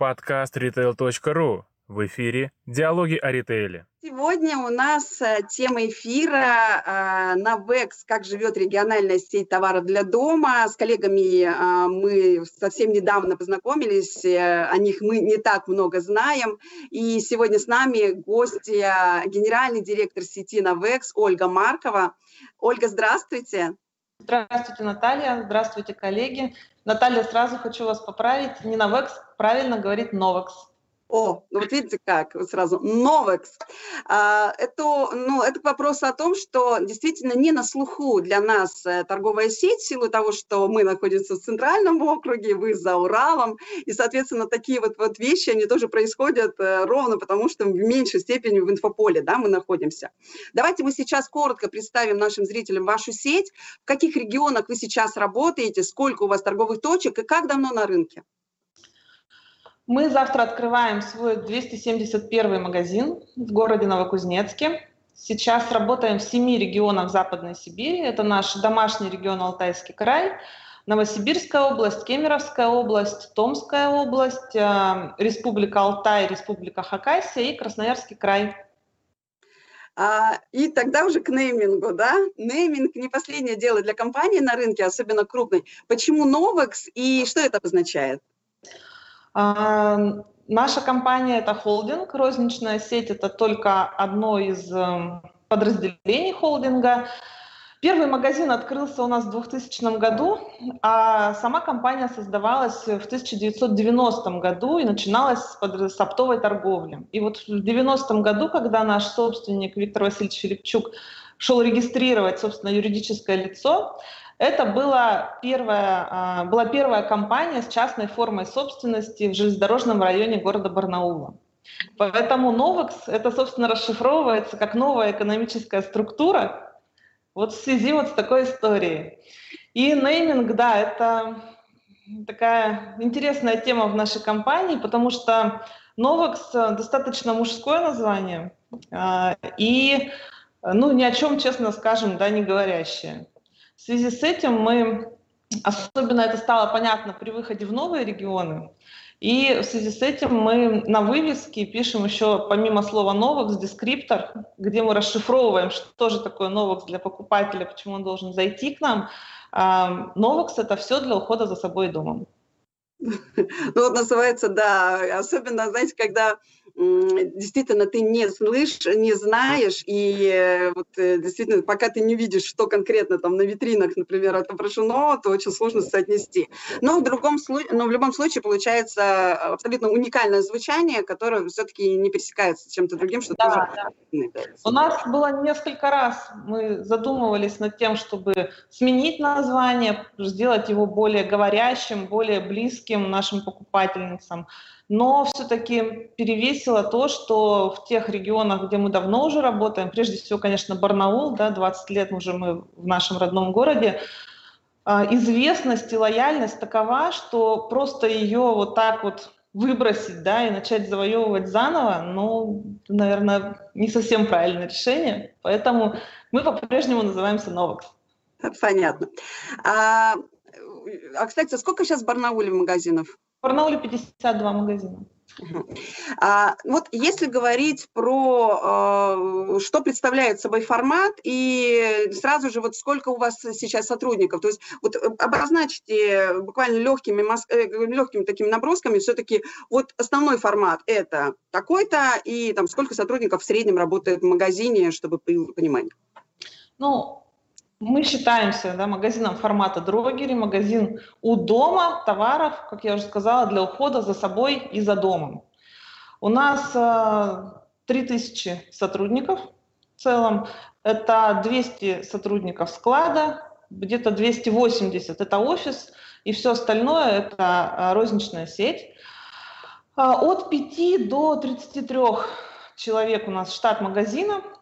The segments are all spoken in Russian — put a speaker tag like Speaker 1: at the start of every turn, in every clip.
Speaker 1: Подкаст retail.ru. В эфире «Диалоги о ритейле».
Speaker 2: Сегодня у нас э, тема эфира э, на ВЭКС «Как живет региональная сеть товаров для дома». С коллегами э, мы совсем недавно познакомились, о них мы не так много знаем. И сегодня с нами гостья, генеральный директор сети на ВЭКС Ольга Маркова. Ольга, здравствуйте.
Speaker 3: Здравствуйте, Наталья. Здравствуйте, коллеги. Наталья, сразу хочу вас поправить. Не на ВЭКС, правильно говорит Новекс.
Speaker 2: О, вот видите как, вот сразу, Новекс. А, это, ну, это вопрос о том, что действительно не на слуху для нас э, торговая сеть, в силу того, что мы находимся в центральном округе, вы за Уралом, и, соответственно, такие вот, вот вещи, они тоже происходят э, ровно потому, что в меньшей степени в инфополе да, мы находимся. Давайте мы сейчас коротко представим нашим зрителям вашу сеть, в каких регионах вы сейчас работаете, сколько у вас торговых точек и как давно на рынке.
Speaker 3: Мы завтра открываем свой 271 магазин в городе Новокузнецке. Сейчас работаем в семи регионах Западной Сибири. Это наш домашний регион Алтайский край, Новосибирская область, Кемеровская область, Томская область, э, Республика Алтай, Республика Хакасия и Красноярский край.
Speaker 2: А, и тогда уже к неймингу, да? Нейминг не последнее дело для компании на рынке, особенно крупной. Почему Новекс и что это обозначает?
Speaker 3: А, наша компания – это холдинг, розничная сеть – это только одно из эм, подразделений холдинга. Первый магазин открылся у нас в 2000 году, а сама компания создавалась в 1990 году и начиналась с оптовой торговли. И вот в 90 году, когда наш собственник Виктор Васильевич Филипчук шел регистрировать, собственно, юридическое лицо, это была первая, была первая компания с частной формой собственности в железнодорожном районе города Барнаула. Поэтому Новекс, это, собственно, расшифровывается как новая экономическая структура, вот в связи вот с такой историей. И нейминг, да, это такая интересная тема в нашей компании, потому что Новекс достаточно мужское название а, и, ну, ни о чем, честно скажем, да, не говорящее. В связи с этим мы, особенно это стало понятно при выходе в новые регионы, и в связи с этим мы на вывеске пишем еще помимо слова «новокс» дескриптор, где мы расшифровываем, что же такое новокс для покупателя, почему он должен зайти к нам. Новокс – это все для ухода за собой и домом.
Speaker 2: Ну вот называется, да, особенно, знаете, когда действительно ты не слышишь, не знаешь, и э, вот э, действительно, пока ты не видишь, что конкретно там на витринах, например, отображено, то очень сложно соотнести. Но в, другом случае, но в любом случае получается абсолютно уникальное звучание, которое все-таки не пересекается с чем-то другим, что да,
Speaker 3: тоже... Да. У нас было несколько раз, мы задумывались над тем, чтобы сменить название, сделать его более говорящим, более близким нашим покупательницам но все-таки перевесило то, что в тех регионах, где мы давно уже работаем, прежде всего, конечно, Барнаул, да, 20 лет уже мы в нашем родном городе, а, известность и лояльность такова, что просто ее вот так вот выбросить, да, и начать завоевывать заново, ну, наверное, не совсем правильное решение. Поэтому мы по-прежнему называемся Новокс.
Speaker 2: Понятно. А, а, кстати, сколько сейчас в Барнауле магазинов?
Speaker 3: В Барнауле 52 магазина.
Speaker 2: А, вот если говорить про э, что представляет собой формат и сразу же вот сколько у вас сейчас сотрудников, то есть вот э, обозначьте буквально легкими, э, легкими такими набросками все-таки вот основной формат это такой-то и там сколько сотрудников в среднем работает в магазине, чтобы было понимание.
Speaker 3: Ну, мы считаемся да, магазином формата дрогери, магазин у дома товаров, как я уже сказала, для ухода за собой и за домом. У нас э, 3000 сотрудников в целом, это 200 сотрудников склада, где-то 280 это офис, и все остальное это э, розничная сеть. Э, от 5 до 33 человек у нас штат магазина –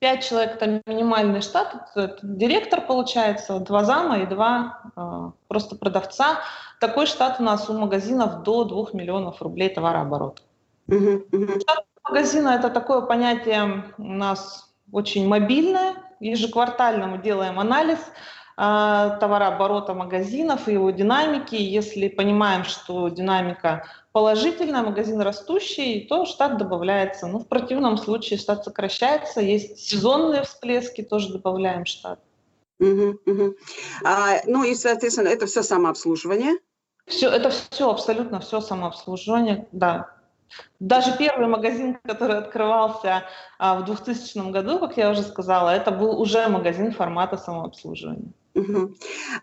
Speaker 3: Пять человек – это минимальный штат, это директор получается, два зама и два э, просто продавца. Такой штат у нас у магазинов до 2 миллионов рублей товарооборота. Штат магазина – это такое понятие у нас очень мобильное. Ежеквартально мы делаем анализ товарооборота магазинов и его динамики. Если понимаем, что динамика положительная, магазин растущий, то штат добавляется. Ну, в противном случае штат сокращается. Есть сезонные всплески, тоже добавляем штат.
Speaker 2: Угу, угу. А, ну и, соответственно, это все самообслуживание?
Speaker 3: Все, это все, абсолютно все самообслуживание, да. Даже первый магазин, который открывался а, в 2000 году, как я уже сказала, это был уже магазин формата самообслуживания.
Speaker 2: Угу.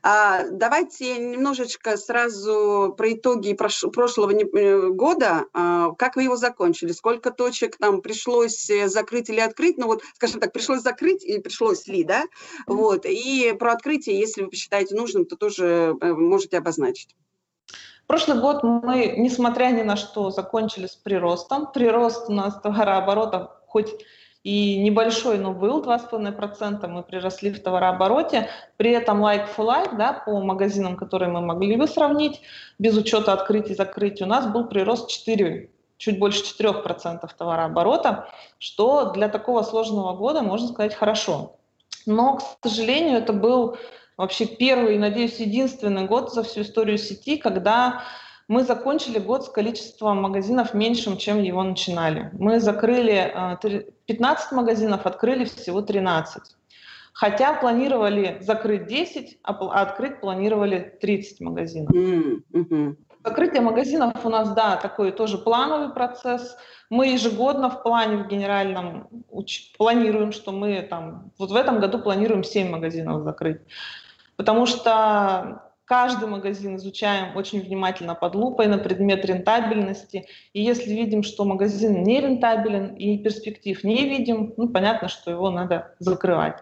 Speaker 2: А, давайте немножечко сразу про итоги прош прошлого э, года. А, как вы его закончили? Сколько точек там пришлось э, закрыть или открыть? Ну вот, скажем так, пришлось закрыть и пришлось ли, да? Вот. И про открытие, если вы посчитаете нужным, то тоже э, можете обозначить.
Speaker 3: Прошлый год мы, несмотря ни на что, закончили с приростом. Прирост у нас товарооборота хоть и небольшой, но был 2,5%, мы приросли в товарообороте. При этом like for like, да, по магазинам, которые мы могли бы сравнить, без учета открытий и закрытий, у нас был прирост 4, чуть больше 4% товарооборота, что для такого сложного года, можно сказать, хорошо. Но, к сожалению, это был вообще первый, надеюсь, единственный год за всю историю сети, когда мы закончили год с количеством магазинов меньшим, чем его начинали. Мы закрыли 15 э, магазинов, открыли всего 13. Хотя планировали закрыть 10, а, а открыть планировали 30 магазинов. Mm-hmm. Закрытие магазинов у нас, да, такой тоже плановый процесс. Мы ежегодно в плане в генеральном уч- планируем, что мы там, вот в этом году планируем 7 магазинов закрыть потому что каждый магазин изучаем очень внимательно под лупой на предмет рентабельности. И если видим, что магазин не рентабелен и перспектив не видим, ну, понятно, что его надо закрывать.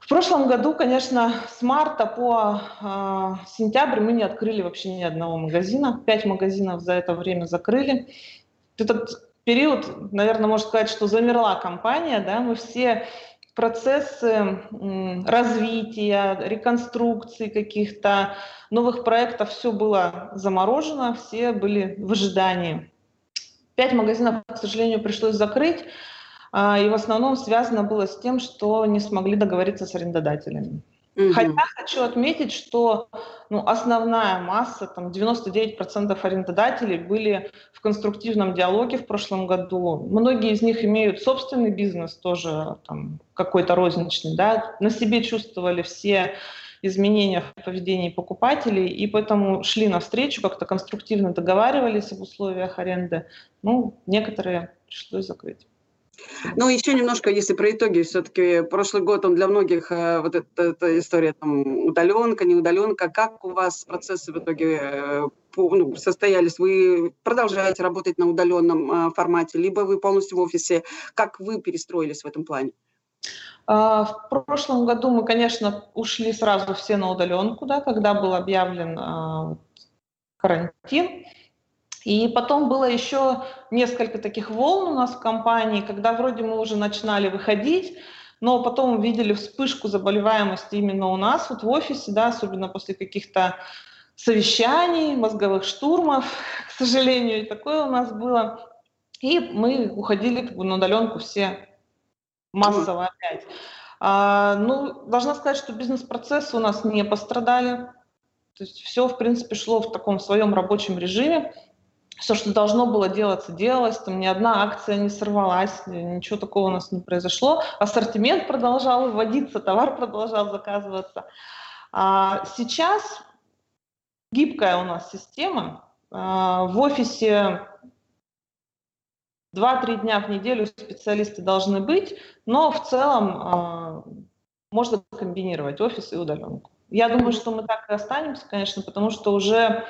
Speaker 3: В прошлом году, конечно, с марта по э, сентябрь мы не открыли вообще ни одного магазина. Пять магазинов за это время закрыли. Этот период, наверное, можно сказать, что замерла компания. Да? Мы все процессы развития, реконструкции каких-то новых проектов, все было заморожено, все были в ожидании. Пять магазинов, к сожалению, пришлось закрыть, а, и в основном связано было с тем, что не смогли договориться с арендодателями. Угу. Хотя хочу отметить, что ну, основная масса, там 99% арендодателей были в конструктивном диалоге в прошлом году. Многие из них имеют собственный бизнес тоже, там, какой-то розничный, да, на себе чувствовали все изменения в поведении покупателей, и поэтому шли навстречу, как-то конструктивно договаривались об условиях аренды. Ну, некоторые пришлось закрыть.
Speaker 2: Ну, еще немножко, если про итоги, все-таки прошлый год, он для многих, э, вот эта, эта история, там, удаленка, не удаленка, как у вас процессы в итоге э, ну, состоялись? Вы продолжаете работать на удаленном э, формате, либо вы полностью в офисе? Как вы перестроились в этом плане?
Speaker 3: А, в прошлом году мы, конечно, ушли сразу все на удаленку, да, когда был объявлен а, карантин. И потом было еще несколько таких волн у нас в компании, когда вроде мы уже начинали выходить, но потом увидели вспышку заболеваемости именно у нас, вот в офисе, да, особенно после каких-то совещаний, мозговых штурмов, к сожалению, и такое у нас было. И мы уходили как бы на удаленку все массово опять. А, ну, должна сказать, что бизнес-процессы у нас не пострадали. То есть все, в принципе, шло в таком своем рабочем режиме все, что должно было делаться, делалось, там ни одна акция не сорвалась, ничего такого у нас не произошло. Ассортимент продолжал вводиться, товар продолжал заказываться. А сейчас гибкая у нас система. А, в офисе 2-3 дня в неделю специалисты должны быть, но в целом а, можно комбинировать офис и удаленку. Я думаю, что мы так и останемся, конечно, потому что уже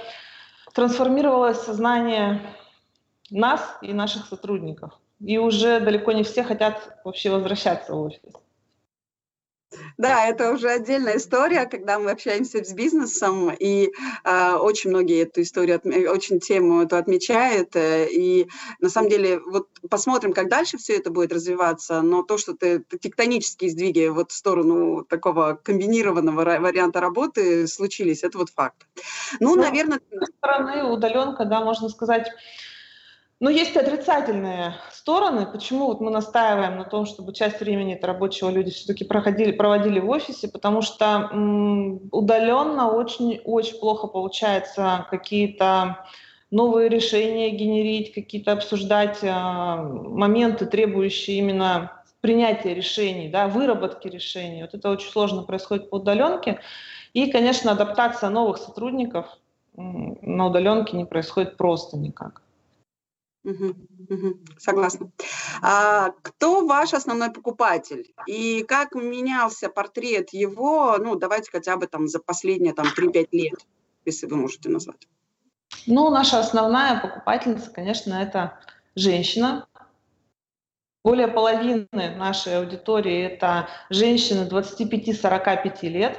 Speaker 3: трансформировалось сознание нас и наших сотрудников. И уже далеко не все хотят вообще возвращаться в офис.
Speaker 2: Да, это уже отдельная история, когда мы общаемся с бизнесом, и э, очень многие эту историю, очень тему эту отмечают, э, и на самом деле вот посмотрим, как дальше все это будет развиваться, но то, что ты, тектонические сдвиги вот в сторону такого комбинированного варианта работы случились, это вот факт.
Speaker 3: Ну, ну наверное... С стороны удаленка, да, можно сказать, Но есть и отрицательные стороны. Почему вот мы настаиваем на том, чтобы часть времени это рабочего люди все-таки проходили, проводили в офисе? Потому что м, удаленно очень, очень плохо получается какие-то новые решения генерить, какие-то обсуждать э, моменты, требующие именно принятия решений, да, выработки решений. Вот это очень сложно происходит по удаленке. И, конечно, адаптация новых сотрудников на удаленке не происходит просто никак.
Speaker 2: Согласна. А, кто ваш основной покупатель? И как менялся портрет его, ну, давайте хотя бы там за последние там 3-5 лет, если вы можете назвать.
Speaker 3: Ну, наша основная покупательница, конечно, это женщина. Более половины нашей аудитории – это женщины 25-45 лет.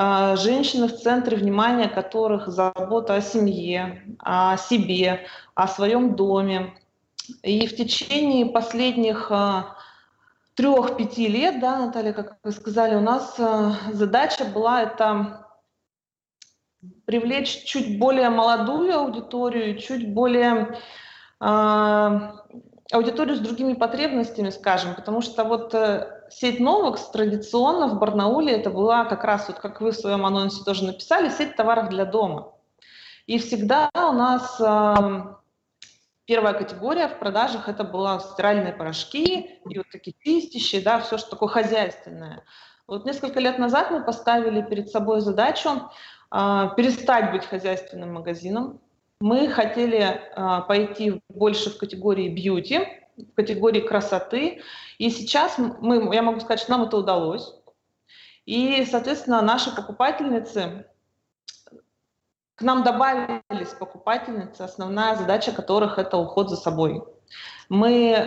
Speaker 3: А, женщины в центре внимания которых забота о семье, о себе, о своем доме. И в течение последних а, трех-пяти лет, да, Наталья, как вы сказали, у нас а, задача была это привлечь чуть более молодую аудиторию, чуть более аудиторию с другими потребностями, скажем, потому что вот э, сеть Новокс традиционно в Барнауле это была как раз, вот как вы в своем анонсе тоже написали, сеть товаров для дома. И всегда у нас э, первая категория в продажах это была стиральные порошки и вот такие чистящие, да, все, что такое хозяйственное. Вот несколько лет назад мы поставили перед собой задачу э, перестать быть хозяйственным магазином, мы хотели э, пойти больше в категории бьюти, в категории красоты. И сейчас мы, я могу сказать, что нам это удалось. И, соответственно, наши покупательницы, к нам добавились покупательницы, основная задача которых это уход за собой. Мы э,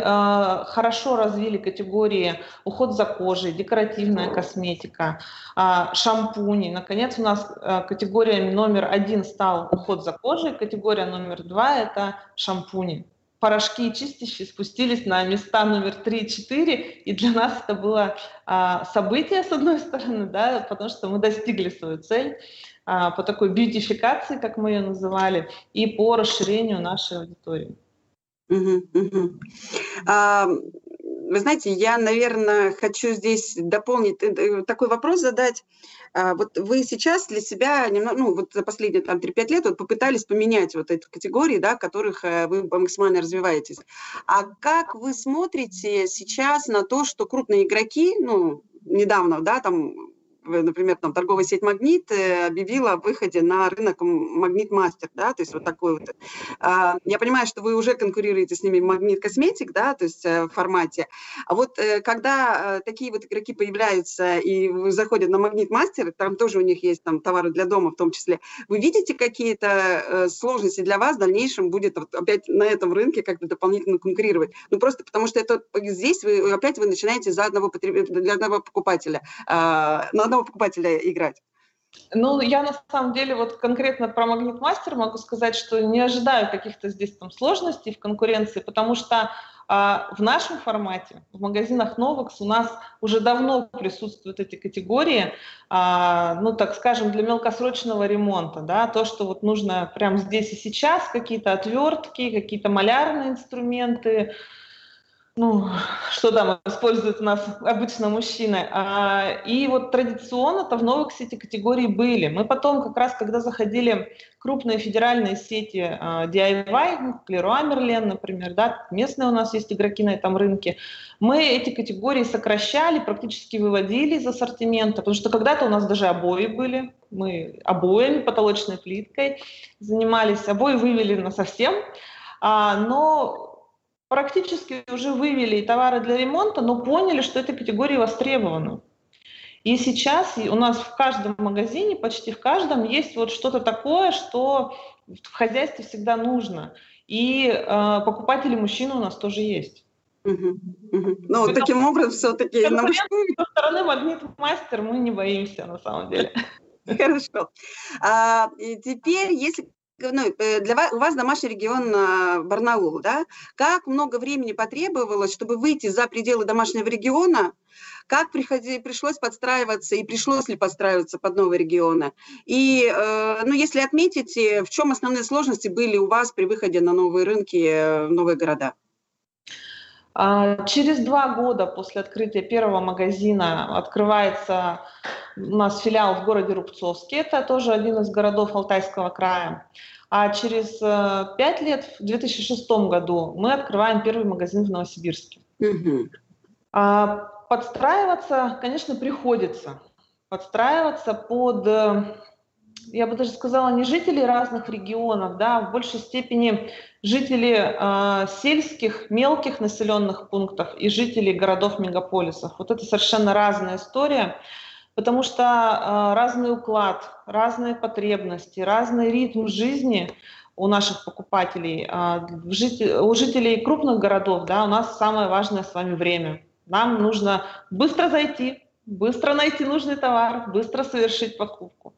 Speaker 3: хорошо развили категории уход за кожей, декоративная косметика, э, шампуни. Наконец у нас э, категория номер один стал уход за кожей, категория номер два это шампуни. Порошки и чистящие спустились на места номер 3 и 4, и для нас это было а, событие, с одной стороны, да, потому что мы достигли свою цель а, по такой бьютификации, как мы ее называли, и по расширению нашей аудитории.
Speaker 2: А, вы знаете, я, наверное, хочу здесь дополнить, э, э, такой вопрос задать. А, вот вы сейчас для себя, ну, вот за последние там 3-5 лет вот попытались поменять вот эти категории, да, которых э, вы максимально развиваетесь. А как вы смотрите сейчас на то, что крупные игроки, ну, недавно, да, там например, там торговая сеть «Магнит» э, объявила о выходе на рынок «Магнит Мастер», да, то есть вот такой вот. А, я понимаю, что вы уже конкурируете с ними «Магнит Косметик», да, то есть э, в формате. А вот э, когда такие вот игроки появляются и заходят на «Магнит Мастер», там тоже у них есть там товары для дома в том числе, вы видите какие-то сложности для вас в дальнейшем будет вот опять на этом рынке как-то дополнительно конкурировать? Ну просто потому что это здесь вы опять вы начинаете за одного, потреб... для одного покупателя. А, на одного покупателя играть?
Speaker 3: Ну, я на самом деле вот конкретно про Магнит Мастер могу сказать, что не ожидаю каких-то здесь там сложностей в конкуренции, потому что а, в нашем формате, в магазинах Novix у нас уже давно присутствуют эти категории, а, ну, так скажем, для мелкосрочного ремонта, да, то, что вот нужно прямо здесь и сейчас, какие-то отвертки, какие-то малярные инструменты, ну, что там используют у нас обычно мужчины. А, и вот традиционно-то в новых сети категории были. Мы потом как раз, когда заходили крупные федеральные сети а, DIY, Leroy Merlin, например, да, местные у нас есть игроки на этом рынке, мы эти категории сокращали, практически выводили из ассортимента, потому что когда-то у нас даже обои были, мы обоями, потолочной плиткой занимались, обои вывели на совсем, а, но практически уже вывели товары для ремонта, но поняли, что эта категория востребована. И сейчас у нас в каждом магазине, почти в каждом, есть вот что-то такое, что в хозяйстве всегда нужно. И э, покупатели мужчины у нас тоже есть.
Speaker 2: Угу, угу. Ну, таким образом все-таки...
Speaker 3: На со стороны магнит-мастер мы не боимся, на самом деле.
Speaker 2: Хорошо. А, теперь, если ну, э, для вас, у вас домашний регион а, Барнаул, да? Как много времени потребовалось, чтобы выйти за пределы домашнего региона? Как приходи, пришлось подстраиваться и пришлось ли подстраиваться под новые регионы? И, э, ну, если отметите, в чем основные сложности были у вас при выходе на новые рынки, в новые города?
Speaker 3: А, через два года после открытия первого магазина открывается у нас филиал в городе Рубцовске, это тоже один из городов Алтайского края. А через э, пять лет, в 2006 году, мы открываем первый магазин в Новосибирске. Угу. Подстраиваться, конечно, приходится. Подстраиваться под э, я бы даже сказала, не жители разных регионов, да, а в большей степени жители э, сельских, мелких населенных пунктов и жители городов-мегаполисов. Вот это совершенно разная история, потому что э, разный уклад, разные потребности, разный ритм жизни у наших покупателей. Э, житель, у жителей крупных городов да, у нас самое важное с вами время. Нам нужно быстро зайти, быстро найти нужный товар, быстро совершить покупку.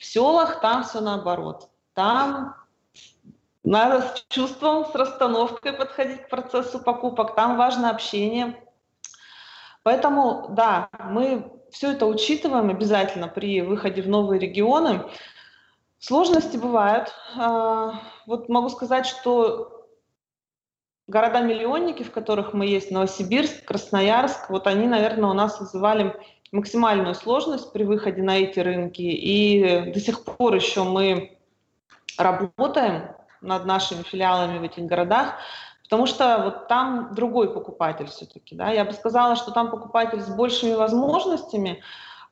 Speaker 3: В селах там все наоборот. Там надо с чувством, с расстановкой подходить к процессу покупок. Там важно общение. Поэтому, да, мы все это учитываем обязательно при выходе в новые регионы. Сложности бывают. А, вот могу сказать, что города-миллионники, в которых мы есть, Новосибирск, Красноярск, вот они, наверное, у нас вызывали максимальную сложность при выходе на эти рынки. И до сих пор еще мы работаем над нашими филиалами в этих городах, потому что вот там другой покупатель все-таки. Да? Я бы сказала, что там покупатель с большими возможностями,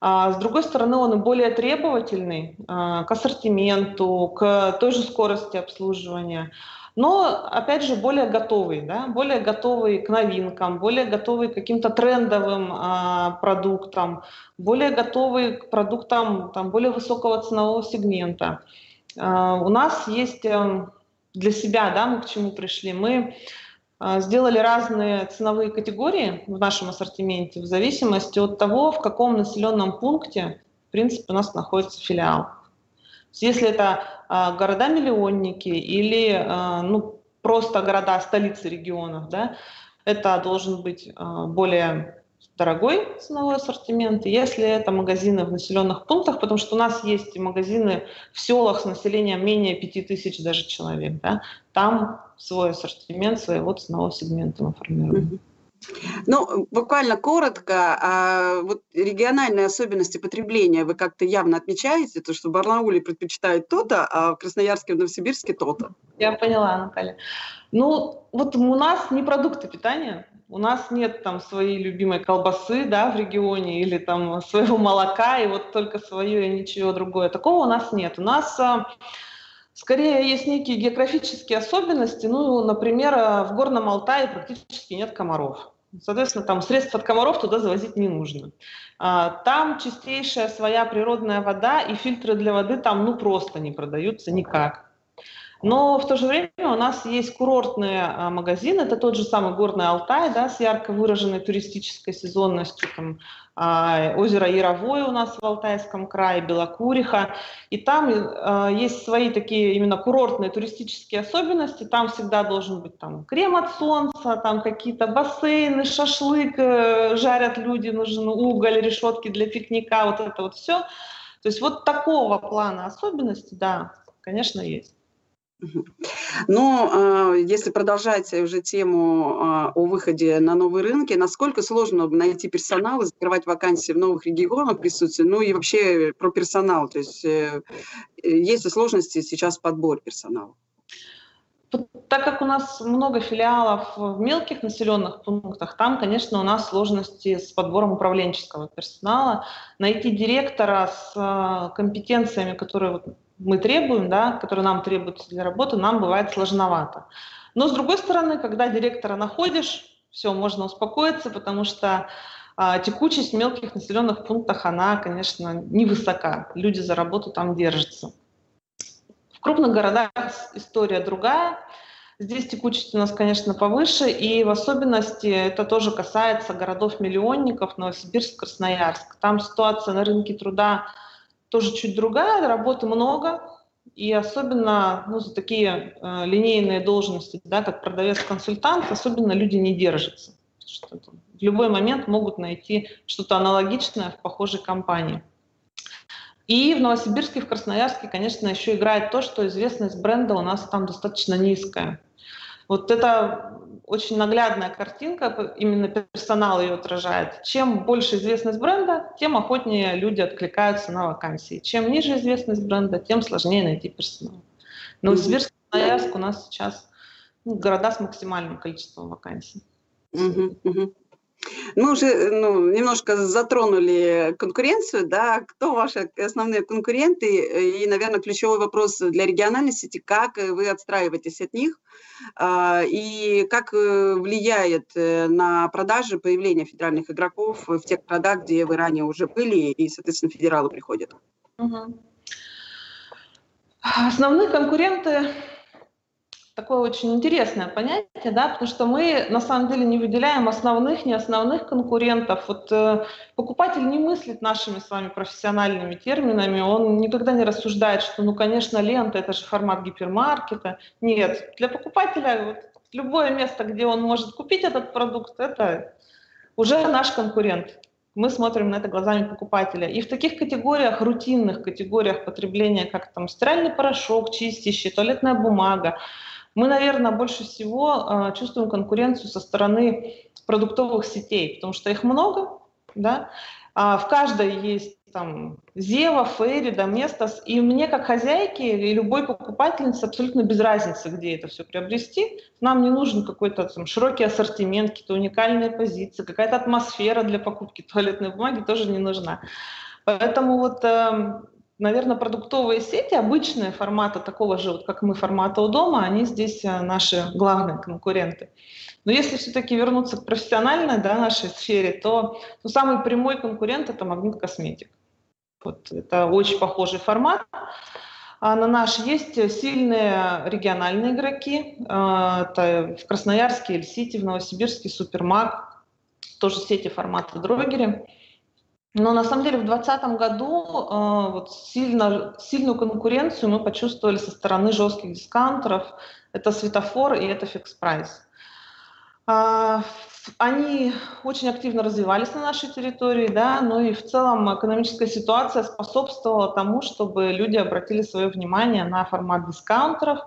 Speaker 3: а с другой стороны, он и более требовательный а, к ассортименту, к той же скорости обслуживания но, опять же, более готовый, да, более готовый к новинкам, более готовый к каким-то трендовым а, продуктам, более готовый к продуктам там, более высокого ценового сегмента. А, у нас есть а, для себя, да, мы к чему пришли, мы а, сделали разные ценовые категории в нашем ассортименте в зависимости от того, в каком населенном пункте, в принципе, у нас находится филиал. Если это а, города-миллионники или а, ну, просто города, столицы регионов, да, это должен быть а, более дорогой ценовой ассортимент. Если это магазины в населенных пунктах, потому что у нас есть магазины в селах с населением менее 5000 даже человек, да, там свой ассортимент своего ценового сегмента мы формируем.
Speaker 2: Ну, буквально коротко, а вот региональные особенности потребления вы как-то явно отмечаете, то, что в Барнауле предпочитают то-то, а в Красноярске, в Новосибирске то-то.
Speaker 3: Я поняла, Наталья. Ну, вот у нас не продукты питания, у нас нет там своей любимой колбасы, да, в регионе, или там своего молока, и вот только свое и ничего другое. Такого у нас нет. У нас а, Скорее, есть некие географические особенности. Ну, например, в Горном Алтае практически нет комаров. Соответственно, там средств от комаров туда завозить не нужно. А, там чистейшая своя природная вода, и фильтры для воды там ну просто не продаются никак. Но в то же время у нас есть курортные а, магазины, это тот же самый Горный Алтай, да, с ярко выраженной туристической сезонностью, там, озеро Яровое у нас в Алтайском крае, Белокуриха, и там а, есть свои такие именно курортные туристические особенности, там всегда должен быть там крем от солнца, там какие-то бассейны, шашлык, э, жарят люди, нужен уголь, решетки для пикника, вот это вот все. То есть вот такого плана особенности, да, конечно, есть.
Speaker 2: Но а, если продолжать уже тему а, о выходе на новые рынки, насколько сложно найти персонал и закрывать вакансии в новых регионах присутствие, ну и вообще про персонал, то есть э, есть ли сложности сейчас в подборе персонала?
Speaker 3: Так как у нас много филиалов в мелких населенных пунктах, там, конечно, у нас сложности с подбором управленческого персонала. Найти директора с а, компетенциями, которые мы требуем, да, которые нам требуются для работы, нам бывает сложновато. Но с другой стороны, когда директора находишь, все, можно успокоиться, потому что а, текучесть в мелких населенных пунктах, она, конечно, невысока. Люди за работу там держатся. В крупных городах история другая. Здесь текучесть у нас, конечно, повыше, и в особенности это тоже касается городов-миллионников, Новосибирск, Красноярск. Там ситуация на рынке труда тоже чуть другая, работы много, и особенно ну, за такие э, линейные должности, да, как продавец-консультант, особенно люди не держатся. В любой момент могут найти что-то аналогичное в похожей компании. И в Новосибирске, в Красноярске, конечно, еще играет то, что известность бренда у нас там достаточно низкая. Вот это очень наглядная картинка, именно персонал ее отражает. Чем больше известность бренда, тем охотнее люди откликаются на вакансии. Чем ниже известность бренда, тем сложнее найти персонал. Новосибирск, Красноярск у нас сейчас ну, города с максимальным количеством вакансий.
Speaker 2: Угу, угу. Мы уже ну, немножко затронули конкуренцию, да, кто ваши основные конкуренты, и, наверное, ключевой вопрос для региональной сети, как вы отстраиваетесь от них, а, и как э, влияет э, на продажи появление федеральных игроков в тех городах, где вы ранее уже были, и, соответственно, федералы приходят.
Speaker 3: Угу. Основные конкуренты такое очень интересное понятие, да, потому что мы на самом деле не выделяем основных, не основных конкурентов. Вот э, покупатель не мыслит нашими с вами профессиональными терминами, он никогда не рассуждает, что, ну, конечно, лента – это же формат гипермаркета. Нет, для покупателя вот, любое место, где он может купить этот продукт, это уже наш конкурент. Мы смотрим на это глазами покупателя. И в таких категориях, рутинных категориях потребления, как там стиральный порошок, чистящий, туалетная бумага, мы, наверное, больше всего э, чувствуем конкуренцию со стороны продуктовых сетей, потому что их много, да, а в каждой есть там Зева, Фейри, Доместос, и мне как хозяйке и любой покупательнице абсолютно без разницы, где это все приобрести. Нам не нужен какой-то там широкий ассортимент, какие-то уникальные позиции, какая-то атмосфера для покупки туалетной бумаги тоже не нужна. Поэтому вот э, наверное, продуктовые сети, обычные форматы такого же, вот как мы, формата у дома, они здесь э, наши главные конкуренты. Но если все-таки вернуться к профессиональной да, нашей сфере, то ну, самый прямой конкурент – это магнит косметик. Вот, это очень похожий формат. А на наш есть сильные региональные игроки. Э, это в Красноярске, Эль-Сити, в Новосибирске, Супермаг, тоже сети формата Дрогери. Но на самом деле в 2020 году э, вот сильно, сильную конкуренцию мы почувствовали со стороны жестких дискаунтеров. Это светофор и это фикс прайс. Э, они очень активно развивались на нашей территории, да, но и в целом экономическая ситуация способствовала тому, чтобы люди обратили свое внимание на формат дискаунтеров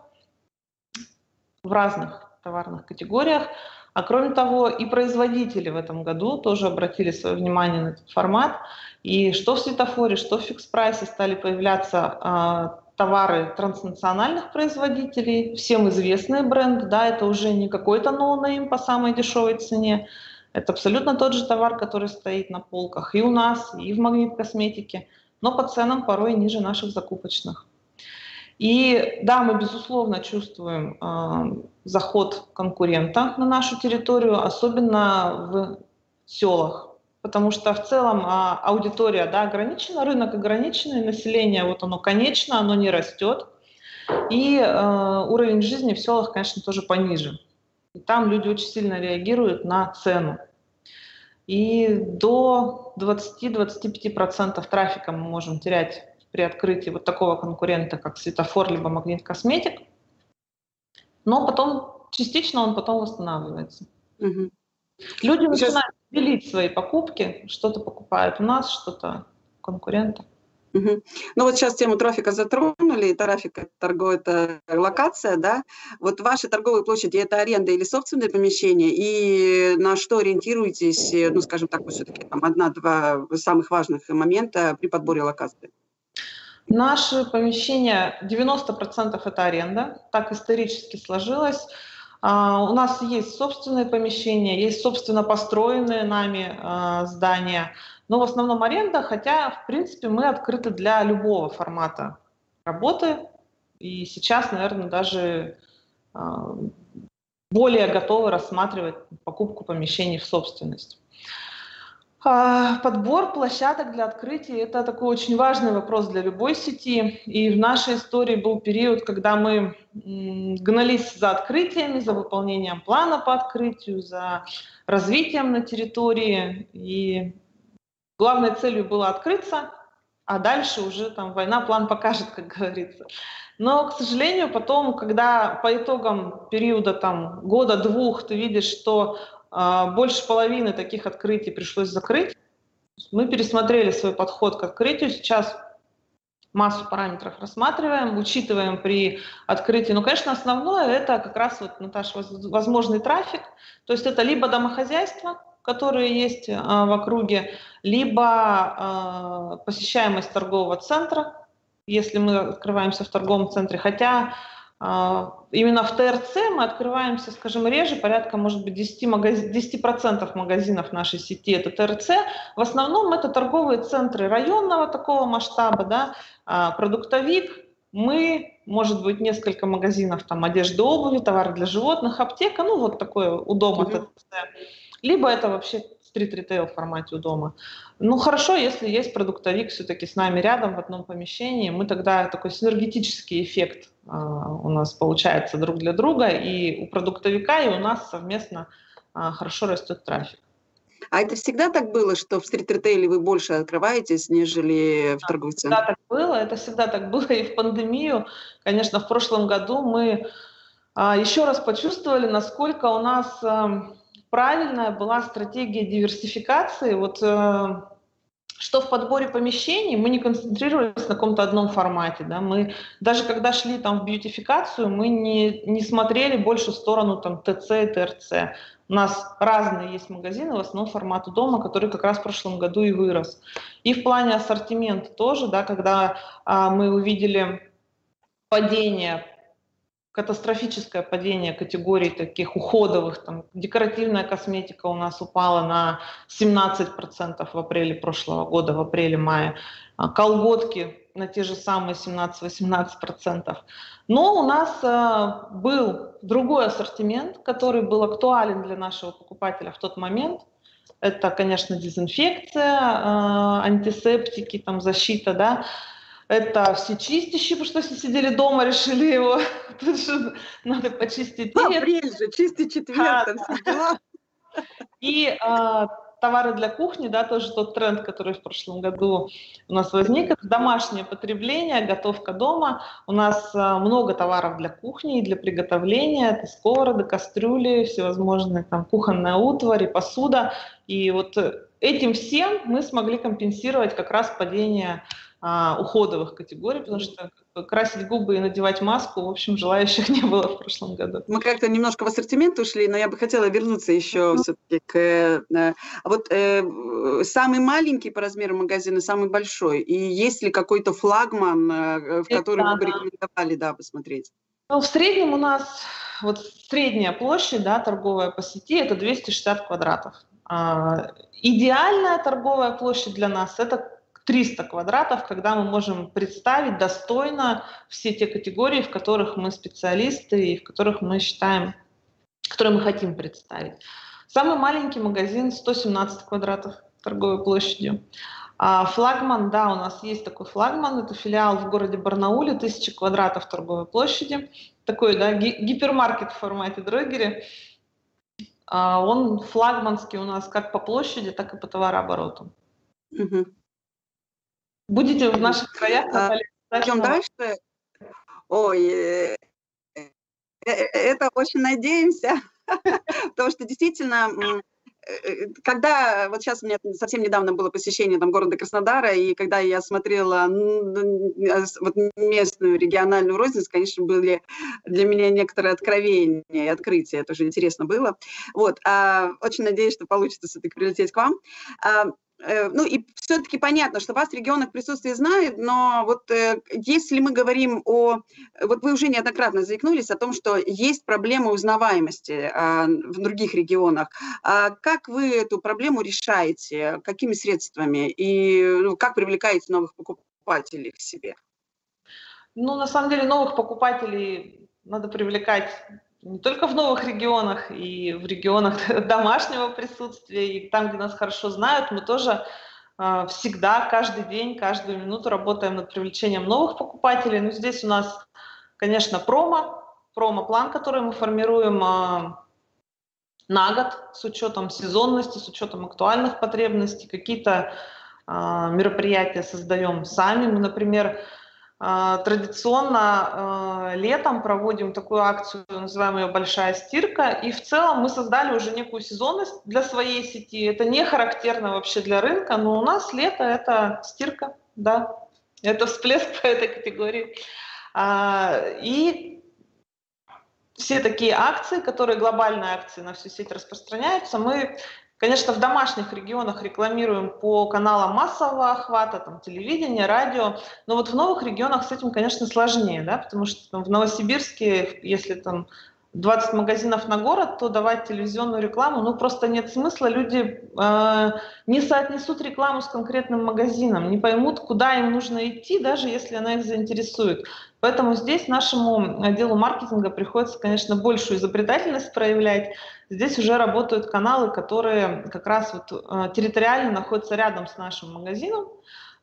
Speaker 3: в разных товарных категориях. А кроме того, и производители в этом году тоже обратили свое внимание на этот формат. И что в светофоре, что в Fix Price е стали появляться э, товары транснациональных производителей, всем известные бренды, да, это уже не какой-то no-name по самой дешевой цене, это абсолютно тот же товар, который стоит на полках и у нас, и в магнит косметике, но по ценам порой ниже наших закупочных. И да, мы, безусловно, чувствуем э, заход конкурента на нашу территорию, особенно в селах. Потому что в целом э, аудитория да, ограничена, рынок ограниченный, население вот оно конечно, оно не растет. И э, уровень жизни в селах, конечно, тоже пониже. И там люди очень сильно реагируют на цену. И до 20-25% трафика мы можем терять при открытии вот такого конкурента, как светофор либо магнит косметик. Но потом, частично он потом восстанавливается. Угу. Люди Сейчас... начинают делить свои покупки, что-то покупают у нас, что-то конкурента.
Speaker 2: Угу. Ну вот сейчас тему трафика затронули, трафик это торговая это локация, да. Вот ваши торговые площади это аренда или собственное помещение, и на что ориентируетесь, ну скажем так, все-таки там одна-два самых важных момента при подборе локации?
Speaker 3: Наши помещения, 90% это аренда, так исторически сложилось. Uh, у нас есть собственные помещения, есть собственно построенные нами uh, здания, но в основном аренда, хотя, в принципе, мы открыты для любого формата работы, и сейчас, наверное, даже uh, более готовы рассматривать покупку помещений в собственность. А, подбор площадок для открытия – это такой очень важный вопрос для любой сети. И в нашей истории был период, когда мы гнались за открытиями, за выполнением плана по открытию, за развитием на территории. И главной целью было открыться, а дальше уже там война план покажет, как говорится. Но, к сожалению, потом, когда по итогам периода там, года-двух ты видишь, что больше половины таких открытий пришлось закрыть, мы пересмотрели свой подход к открытию. Сейчас массу параметров рассматриваем, учитываем при открытии. Ну, конечно, основное это как раз, вот, Наташа, возможный трафик. То есть это либо домохозяйство, которые есть э, в округе, либо э, посещаемость торгового центра, если мы открываемся в торговом центре. Хотя а, именно в ТРЦ мы открываемся, скажем, реже, порядка, может быть, 10%, магаз... 10 магазинов нашей сети это ТРЦ. В основном это торговые центры районного такого масштаба, да, а, продуктовик, мы, может быть, несколько магазинов там одежды, обуви, товары для животных, аптека, ну вот такое удобно. Mm-hmm. Либо это вообще стрит-ритейл в формате у дома. Ну, хорошо, если есть продуктовик все-таки с нами рядом в одном помещении, мы тогда такой синергетический эффект а, у нас получается друг для друга, и у продуктовика, и у нас совместно а, хорошо растет трафик.
Speaker 2: А это всегда так было, что в стрит-ритейле вы больше открываетесь, нежели в торговых центрах?
Speaker 3: Всегда так было, это всегда так было и в пандемию. Конечно, в прошлом году мы а, еще раз почувствовали, насколько у нас правильная была стратегия диверсификации. Вот э, что в подборе помещений мы не концентрировались на каком-то одном формате. Да? Мы даже когда шли там в бьютификацию, мы не, не смотрели больше в сторону там, ТЦ и ТРЦ. У нас разные есть магазины, в основном формату дома, который как раз в прошлом году и вырос. И в плане ассортимента тоже, да, когда а, мы увидели падение катастрофическое падение категорий таких уходовых, там, декоративная косметика у нас упала на 17% в апреле прошлого года, в апреле-мае, а колготки на те же самые 17-18%. Но у нас э, был другой ассортимент, который был актуален для нашего покупателя в тот момент. Это, конечно, дезинфекция, э, антисептики, там, защита, да, это все чистящие, потому что если сидели дома, решили его, тут же надо почистить.
Speaker 2: Ну, апрель же, чистый четверг, там все дела.
Speaker 3: И э, товары для кухни, да, тоже тот тренд, который в прошлом году у нас возник, это домашнее потребление, готовка дома. У нас э, много товаров для кухни и для приготовления, это сковороды, кастрюли, всевозможные там кухонная утварь и посуда. И вот этим всем мы смогли компенсировать как раз падение а, уходовых категорий, потому что красить губы и надевать маску, в общем, желающих не было в прошлом году.
Speaker 2: Мы как-то немножко в ассортимент ушли, но я бы хотела вернуться еще ну. все-таки к... Э, а вот э, самый маленький по размеру магазин и самый большой, и есть ли какой-то флагман, э, в который вы бы рекомендовали, да, посмотреть?
Speaker 3: Ну, в среднем у нас вот средняя площадь, да, торговая по сети, это 260 квадратов. А, идеальная торговая площадь для нас – это 300 квадратов, когда мы можем представить достойно все те категории, в которых мы специалисты и в которых мы считаем, которые мы хотим представить. Самый маленький магазин 117 квадратов торговой площадью. А флагман, да, у нас есть такой флагман, это филиал в городе Барнауле, 1000 квадратов торговой площади, такой, да, гипермаркет в формате дрогери. А он флагманский у нас как по площади, так и по товарообороту. Угу. Будете в наших краях,
Speaker 2: а, Идем дальше. Ой, э, э, э, это очень надеемся, потому что действительно когда, вот сейчас у меня совсем недавно было посещение там, города Краснодара, и когда я смотрела вот, местную региональную розницу, конечно, были для меня некоторые откровения и открытия, это уже интересно было. Вот, а, очень надеюсь, что получится все-таки прилететь к вам. А, Э, ну и все-таки понятно, что вас в регионах присутствие знают, но вот э, если мы говорим о, вот вы уже неоднократно заикнулись о том, что есть проблема узнаваемости а, в других регионах. А как вы эту проблему решаете, какими средствами и ну, как привлекаете новых покупателей к себе?
Speaker 3: Ну, на самом деле новых покупателей надо привлекать не только в новых регионах, и в регионах домашнего присутствия, и там, где нас хорошо знают, мы тоже э, всегда, каждый день, каждую минуту работаем над привлечением новых покупателей. Ну, здесь у нас, конечно, промо, промо-план, который мы формируем э, на год с учетом сезонности, с учетом актуальных потребностей, какие-то э, мероприятия создаем сами. Мы, например, а, традиционно летом проводим такую акцию, называем ее «Большая стирка», и в целом мы создали уже некую сезонность для своей сети. Это не характерно вообще для рынка, но у нас лето – это стирка, да, это всплеск по этой категории. И все такие акции, которые глобальные акции на всю сеть распространяются, мы Конечно, в домашних регионах рекламируем по каналам массового охвата, там, телевидение, радио, но вот в новых регионах с этим, конечно, сложнее, да, потому что там, в Новосибирске, если там 20 магазинов на город, то давать телевизионную рекламу, ну просто нет смысла. Люди э, не соотнесут рекламу с конкретным магазином, не поймут, куда им нужно идти, даже если она их заинтересует. Поэтому здесь нашему отделу маркетинга приходится, конечно, большую изобретательность проявлять. Здесь уже работают каналы, которые как раз вот, э, территориально находятся рядом с нашим магазином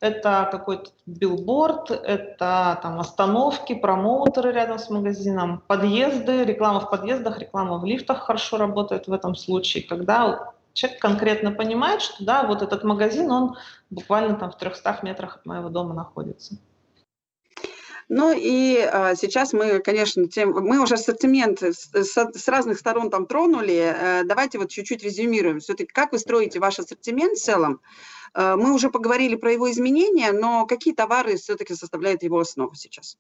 Speaker 3: это какой-то билборд, это там остановки, промоутеры рядом с магазином, подъезды, реклама в подъездах, реклама в лифтах хорошо работает в этом случае, когда человек конкретно понимает, что да, вот этот магазин, он буквально там в 300 метрах от моего дома находится.
Speaker 2: Ну и а, сейчас мы, конечно, тем, мы уже ассортимент с, с, разных сторон там тронули. А, давайте вот чуть-чуть резюмируем. Все-таки как вы строите ваш ассортимент в целом? А, мы уже поговорили про его изменения, но какие товары все-таки составляют его основу сейчас?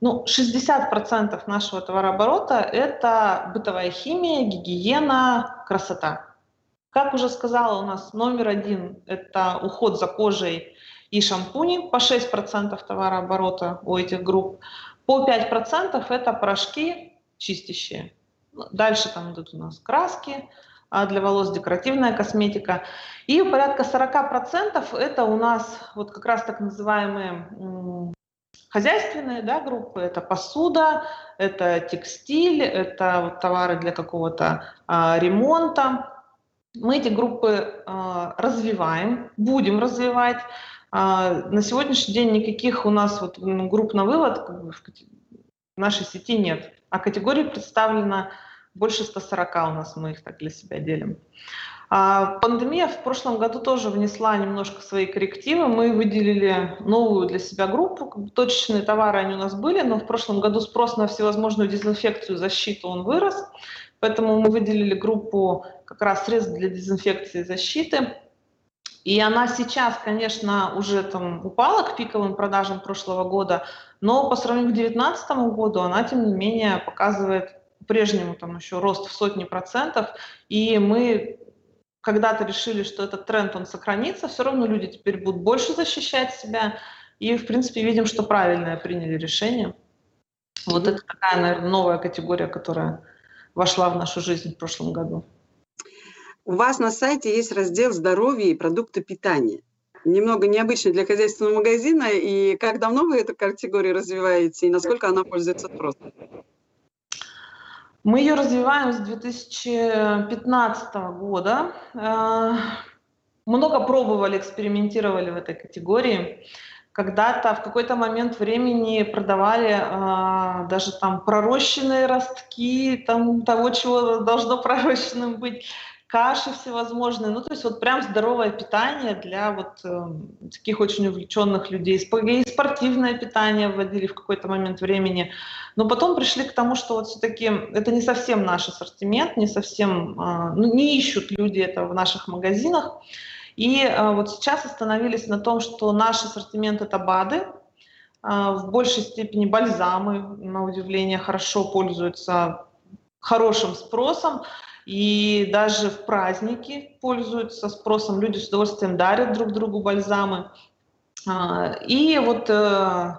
Speaker 3: Ну, 60% нашего товарооборота – это бытовая химия, гигиена, красота. Как уже сказала, у нас номер один – это уход за кожей и шампуни, по 6% товарооборота у этих групп. По 5% это порошки чистящие. Ну, дальше там идут у нас краски а для волос, декоративная косметика. И порядка 40% это у нас вот как раз так называемые хозяйственные да, группы. Это посуда, это текстиль, это вот товары для какого-то а, ремонта. Мы эти группы а, развиваем, будем развивать. А, на сегодняшний день никаких у нас вот групп на вывод в нашей сети нет, а категорий представлено больше 140 у нас, мы их так для себя делим. А пандемия в прошлом году тоже внесла немножко свои коррективы. Мы выделили новую для себя группу. Точечные товары они у нас были, но в прошлом году спрос на всевозможную дезинфекцию, защиту он вырос. Поэтому мы выделили группу как раз средств для дезинфекции и защиты. И она сейчас, конечно, уже там упала к пиковым продажам прошлого года, но по сравнению к 2019 году она, тем не менее, показывает по-прежнему там еще рост в сотни процентов. И мы когда-то решили, что этот тренд, он сохранится, все равно люди теперь будут больше защищать себя. И, в принципе, видим, что правильное приняли решение. Вот это такая, наверное, новая категория, которая вошла в нашу жизнь в прошлом году.
Speaker 2: У вас на сайте есть раздел «Здоровье и продукты питания». Немного необычно для хозяйственного магазина. И как давно вы эту категорию развиваете и насколько она пользуется спросом?
Speaker 3: Мы ее развиваем с 2015 года. Э, много пробовали, экспериментировали в этой категории. Когда-то в какой-то момент времени продавали э, даже там пророщенные ростки там, того, чего должно пророщенным быть каши всевозможные, ну то есть вот прям здоровое питание для вот э, таких очень увлеченных людей. И спортивное питание вводили в какой-то момент времени. Но потом пришли к тому, что вот все-таки это не совсем наш ассортимент, не совсем, э, ну не ищут люди это в наших магазинах. И э, вот сейчас остановились на том, что наш ассортимент это БАДы, э, в большей степени бальзамы, на удивление, хорошо пользуются хорошим спросом. И даже в праздники пользуются спросом, люди с удовольствием дарят друг другу бальзамы. А, и вот э,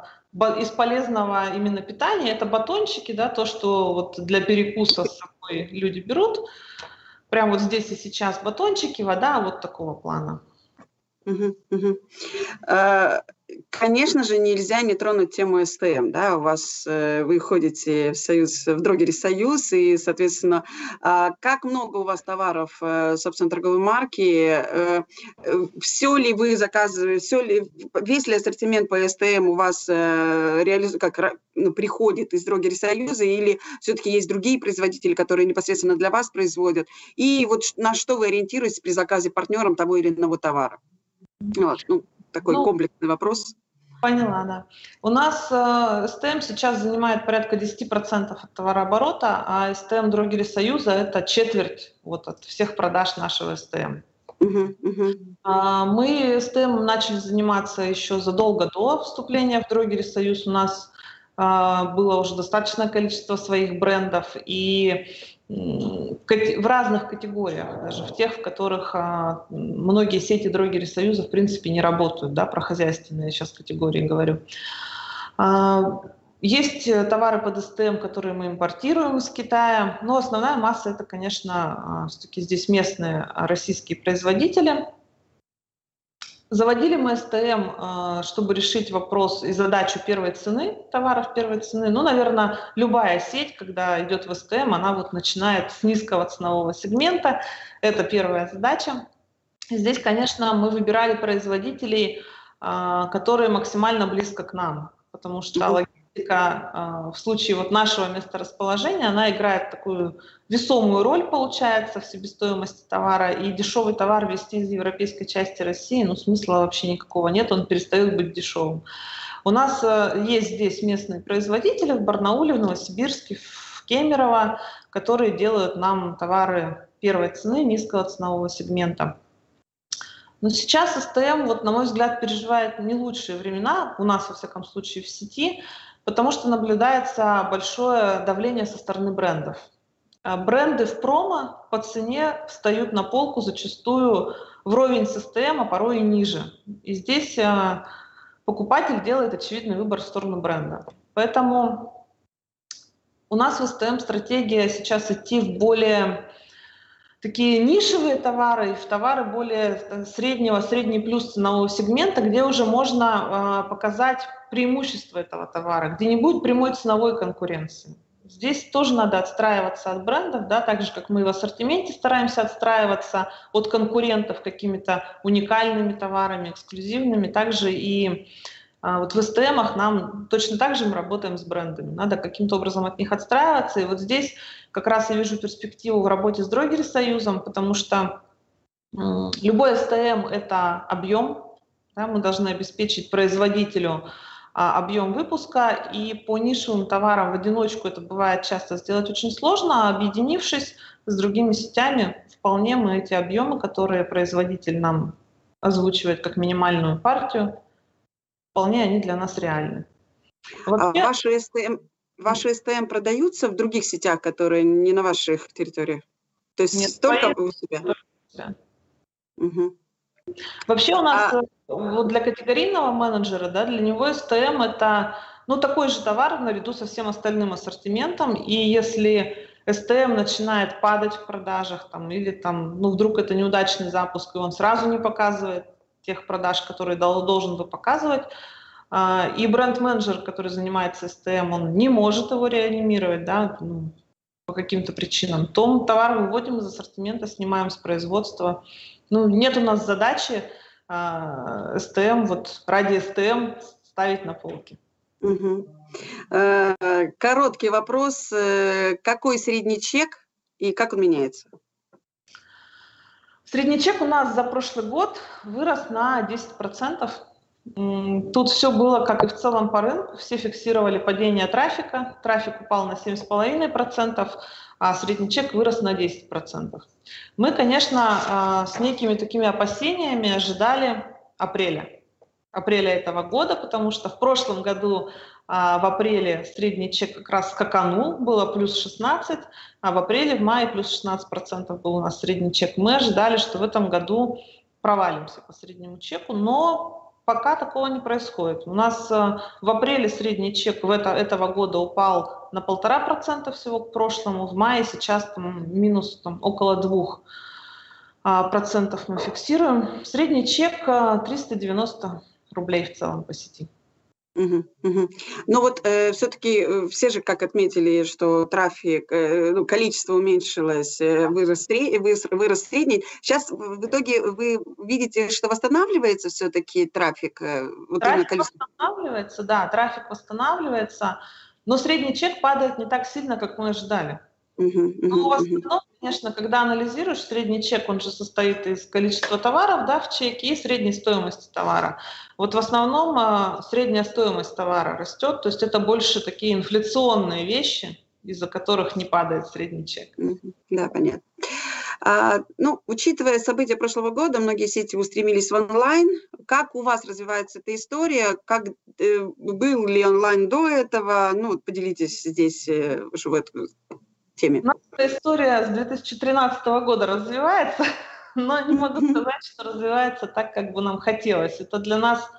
Speaker 3: из полезного именно питания это батончики, да, то, что вот для перекуса с собой люди берут. Прямо вот здесь и сейчас батончики, вода вот такого плана.
Speaker 2: Угу, угу. Конечно же, нельзя не тронуть тему СТМ. Да? У вас э, вы ходите в союз, в Дрогере Союз, и, соответственно, э, как много у вас товаров, э, собственно, торговой марки, э, все ли вы заказываете, все ли, весь ли ассортимент по СТМ у вас реализ... как, ну, приходит из Дрогере Союза, или все-таки есть другие производители, которые непосредственно для вас производят, и вот на что вы ориентируетесь при заказе партнерам того или иного товара? Вот, ну, такой ну, комплексный вопрос.
Speaker 3: Поняла, да. У нас э, СТМ сейчас занимает порядка 10% от товарооборота, а СТМ Дрогери Союза это четверть вот, от всех продаж нашего СТМ. Uh-huh, uh-huh. Мы СТМ начали заниматься еще задолго до вступления в Дрогери Союз. У нас а, было уже достаточное количество своих брендов, и в разных категориях, даже в тех, в которых а, многие сети дрогери Союза в принципе не работают, да, про хозяйственные сейчас категории говорю. А, есть товары под СТМ, которые мы импортируем из Китая, но основная масса это, конечно, а, все-таки здесь местные российские производители – Заводили мы СТМ, а, чтобы решить вопрос и задачу первой цены, товаров первой цены. Ну, наверное, любая сеть, когда идет в СТМ, она вот начинает с низкого ценового сегмента. Это первая задача. Здесь, конечно, мы выбирали производителей, а, которые максимально близко к нам, потому что в случае вот нашего месторасположения, она играет такую весомую роль, получается, в себестоимости товара, и дешевый товар везти из европейской части России, ну, смысла вообще никакого нет, он перестает быть дешевым. У нас э, есть здесь местные производители в Барнауле, в Новосибирске, в Кемерово, которые делают нам товары первой цены, низкого ценового сегмента. Но сейчас СТМ, вот, на мой взгляд, переживает не лучшие времена, у нас, во всяком случае, в сети, потому что наблюдается большое давление со стороны брендов. А бренды в промо по цене встают на полку зачастую вровень с СТМ, а порой и ниже. И здесь а, покупатель делает очевидный выбор в сторону бренда. Поэтому у нас в СТМ стратегия сейчас идти в более такие нишевые товары, в товары более э, среднего, средний плюс ценового сегмента, где уже можно э, показать преимущество этого товара, где не будет прямой ценовой конкуренции. Здесь тоже надо отстраиваться от брендов, да, так же, как мы в ассортименте стараемся отстраиваться от конкурентов какими-то уникальными товарами, эксклюзивными, также и а, вот в STM нам точно так же мы работаем с брендами. Надо каким-то образом от них отстраиваться. И вот здесь как раз я вижу перспективу в работе с Дрогери Союзом, потому что любой STM – это объем. Да, мы должны обеспечить производителю а, объем выпуска, и по нишевым товарам в одиночку это бывает часто сделать очень сложно, а объединившись с другими сетями, вполне мы эти объемы, которые производитель нам озвучивает как минимальную партию, вполне они для нас реальны.
Speaker 2: Вообще... А ваши, СТМ, ваши СТМ продаются в других сетях, которые не на ваших территориях? То есть Нет, только у себя? Да.
Speaker 3: Угу. Вообще у нас а... Э, вот для категорийного менеджера, да, для него STM это ну, такой же товар наряду со всем остальным ассортиментом. И если STM начинает падать в продажах, там, или там, ну, вдруг это неудачный запуск, и он сразу не показывает тех продаж, которые должен бы показывать, а, и бренд-менеджер, который занимается STM, он не может его реанимировать, да, ну, по каким-то причинам, то товар выводим из ассортимента, снимаем с производства, ну, нет у нас задачи э, СТМ, вот ради СТМ ставить на полке.
Speaker 2: Угу. Короткий вопрос. Э, какой средний чек и как он меняется?
Speaker 3: Средний чек у нас за прошлый год вырос на 10%. Тут все было, как и в целом по рынку. Все фиксировали падение трафика. Трафик упал на 7,5%, а средний чек вырос на 10%. Мы, конечно, а, с некими такими опасениями ожидали апреля. Апреля этого года, потому что в прошлом году а, в апреле средний чек как раз скаканул, было плюс 16, а в апреле, в мае плюс 16% был у нас средний чек. Мы ожидали, что в этом году провалимся по среднему чеку, но Пока такого не происходит. У нас э, в апреле средний чек в это, этого года упал на полтора процента всего к прошлому. В мае сейчас там, минус там, около двух а, процентов мы фиксируем. Средний чек 390 э, рублей в целом по сети.
Speaker 2: Угу, угу. Но вот э, все-таки э, все же как отметили, что трафик, э, ну, количество уменьшилось, э, вырос, вырос, вырос средний. Сейчас в итоге вы видите, что восстанавливается все-таки трафик?
Speaker 3: Э, вот трафик количество... восстанавливается, да, трафик восстанавливается, но средний чек падает не так сильно, как мы ожидали. Угу, угу, но в основном конечно, когда анализируешь средний чек, он же состоит из количества товаров да, в чеке и средней стоимости товара. Вот в основном а, средняя стоимость товара растет, то есть это больше такие инфляционные вещи, из-за которых не падает средний чек.
Speaker 2: Да, понятно. А, ну, учитывая события прошлого года, многие сети устремились в онлайн. Как у вас развивается эта история? Как э, был ли онлайн до этого? Ну, поделитесь здесь э, в эту теме.
Speaker 3: Наша история с 2013 года развивается, но не могу сказать, что развивается так, как бы нам хотелось. Это для нас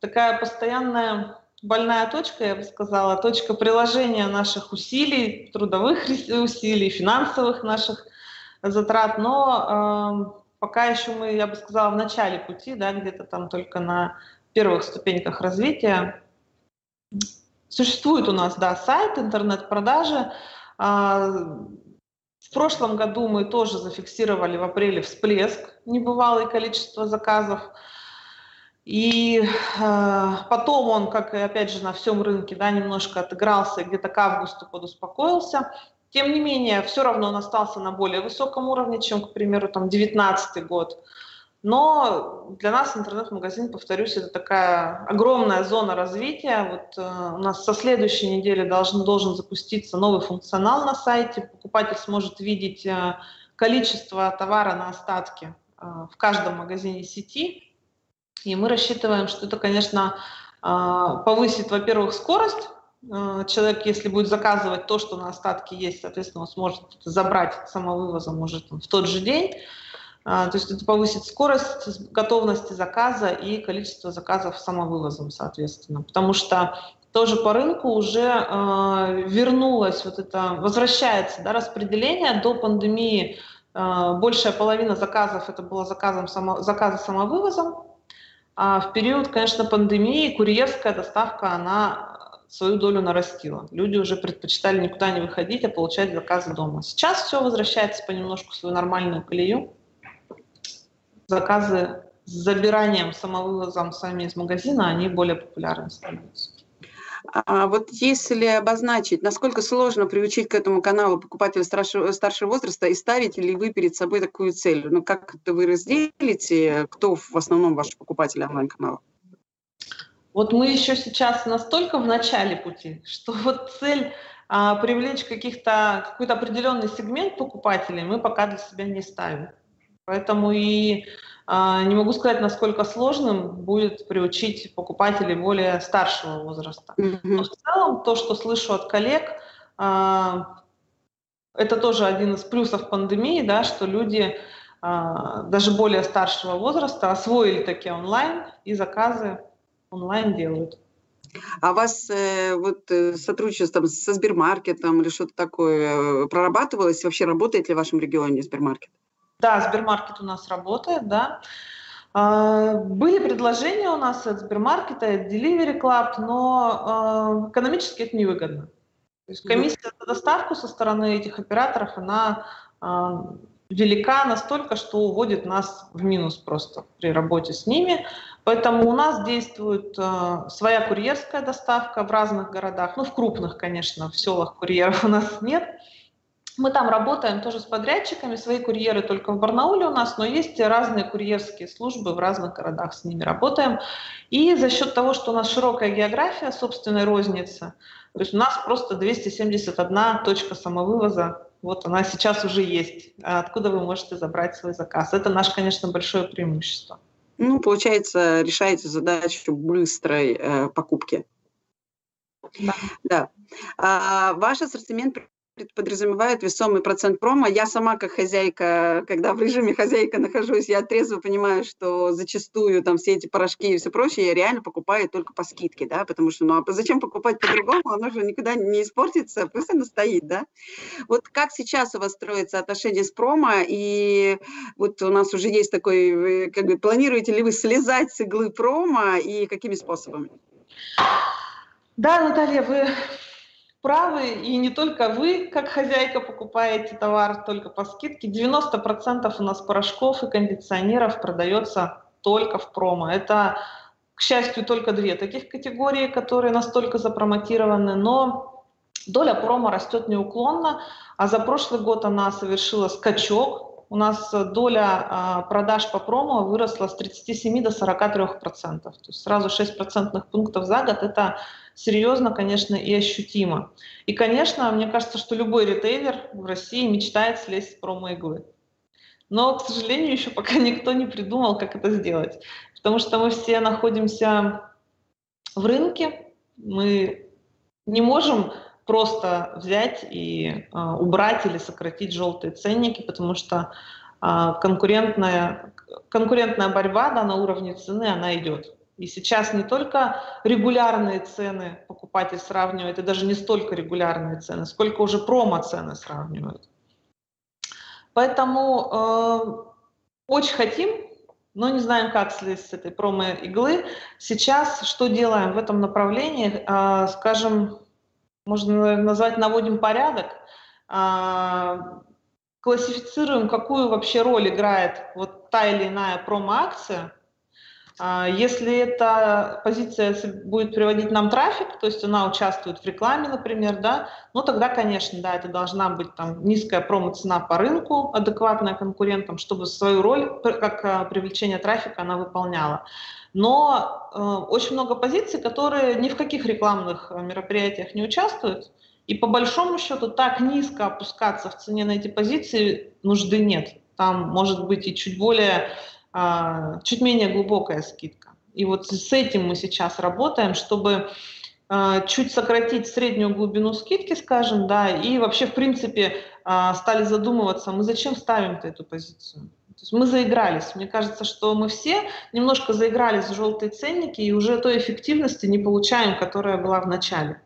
Speaker 3: такая постоянная больная точка, я бы сказала, точка приложения наших усилий, трудовых усилий, финансовых наших затрат, но э, пока еще мы, я бы сказала, в начале пути, да, где-то там только на первых ступеньках развития. Существует у нас, да, сайт, интернет-продажи. Э, в прошлом году мы тоже зафиксировали в апреле всплеск небывалое количество заказов. И э, потом он, как и опять же на всем рынке, да, немножко отыгрался, где-то к августу подуспокоился. Тем не менее, все равно он остался на более высоком уровне, чем, к примеру, там 2019 год. Но для нас интернет-магазин, повторюсь, это такая огромная зона развития. Вот э, у нас со следующей недели должен, должен запуститься новый функционал на сайте. Покупатель сможет видеть э, количество товара на остатки э, в каждом магазине сети. И мы рассчитываем, что это, конечно, э, повысит, во-первых, скорость Э, человек, если будет заказывать то, что на остатке есть, соответственно, он сможет забрать самовывозом может в тот же день. А, то есть это повысит скорость готовности заказа и количество заказов самовывозом, соответственно. Потому что тоже по рынку уже э, вернулось вот это, возвращается да, распределение до пандемии. Э, большая половина заказов это было заказом само, заказы самовывозом. А в период, конечно, пандемии курьерская доставка, она свою долю нарастила. Люди уже предпочитали никуда не выходить, а получать заказы дома. Сейчас все возвращается понемножку в свою нормальную колею. Заказы с забиранием самовывозом сами из магазина, они более популярны становятся.
Speaker 2: А вот если обозначить, насколько сложно приучить к этому каналу покупателя старшего, старшего возраста и ставите ли вы перед собой такую цель? Ну, как это вы разделите, кто в основном ваш покупатель онлайн-канала?
Speaker 3: Вот мы еще сейчас настолько в начале пути, что вот цель а, привлечь каких-то, какой-то определенный сегмент покупателей мы пока для себя не ставим. Поэтому и а, не могу сказать, насколько сложным будет приучить покупателей более старшего возраста. Mm-hmm. Но в целом то, что слышу от коллег, а, это тоже один из плюсов пандемии, да, что люди а, даже более старшего возраста освоили такие онлайн и заказы онлайн делают.
Speaker 2: А у вас э, вот э, сотрудничество со Сбермаркетом или что-то такое э, прорабатывалось? Вообще работает ли в вашем регионе Сбермаркет?
Speaker 3: Да, Сбермаркет у нас работает, да. А, были предложения у нас от Сбермаркета, от Delivery Club, но а, экономически это невыгодно. То есть комиссия за доставку со стороны этих операторов, она а, велика настолько, что уводит нас в минус просто при работе с ними. Поэтому у нас действует э, своя курьерская доставка в разных городах, ну в крупных, конечно, в селах курьеров у нас нет. Мы там работаем тоже с подрядчиками, свои курьеры только в Барнауле у нас, но есть разные курьерские службы в разных городах, с ними работаем. И за счет того, что у нас широкая география собственной розницы, то есть у нас просто 271 точка самовывоза вот она сейчас уже есть. А откуда вы можете забрать свой заказ? Это наше, конечно, большое преимущество.
Speaker 2: Ну, получается, решаете задачу быстрой э, покупки. Да. да. А, ваш ассортимент подразумевает весомый процент промо. Я сама как хозяйка, когда в режиме хозяйка нахожусь, я трезво понимаю, что зачастую там все эти порошки и все прочее я реально покупаю только по скидке, да, потому что, ну, а зачем покупать по-другому, оно же никогда не испортится, пусть оно стоит, да. Вот как сейчас у вас строится отношение с промо, и вот у нас уже есть такой, как бы, планируете ли вы слезать с иглы промо, и какими способами?
Speaker 3: Да, Наталья, вы правы, и не только вы, как хозяйка, покупаете товар только по скидке. 90% у нас порошков и кондиционеров продается только в промо. Это, к счастью, только две таких категории, которые настолько запромотированы, но доля промо растет неуклонно, а за прошлый год она совершила скачок, у нас доля а, продаж по промо выросла с 37 до 43 процентов. То есть сразу 6 процентных пунктов за год. Это серьезно, конечно, и ощутимо. И, конечно, мне кажется, что любой ритейлер в России мечтает слезть с промо-иглы. Но, к сожалению, еще пока никто не придумал, как это сделать. Потому что мы все находимся в рынке, мы не можем просто взять и а, убрать или сократить желтые ценники, потому что а, конкурентная, конкурентная борьба да, на уровне цены, она идет. И сейчас не только регулярные цены покупатель сравнивает, и даже не столько регулярные цены, сколько уже промо-цены сравнивают. Поэтому э, очень хотим, но не знаем, как слезть с этой промо-иглы. Сейчас что делаем в этом направлении? Э, скажем, можно назвать наводим порядок, а, классифицируем, какую вообще роль играет вот та или иная промо-акция. А, если эта позиция будет приводить нам трафик, то есть она участвует в рекламе, например, да, ну тогда, конечно, да, это должна быть там низкая промо-цена по рынку, адекватная конкурентам, чтобы свою роль, как а, привлечение трафика, она выполняла но э, очень много позиций, которые ни в каких рекламных э, мероприятиях не участвуют, и по большому счету так низко опускаться в цене на эти позиции нужды нет. Там может быть и чуть более, чуть менее глубокая скидка. И вот с этим мы сейчас работаем, чтобы э, чуть сократить среднюю глубину скидки, скажем, да, и вообще, в принципе, э, стали задумываться, мы зачем ставим-то эту позицию? То есть мы заигрались. Мне кажется, что мы все немножко заигрались в желтые ценники и уже той эффективности не получаем, которая была в начале.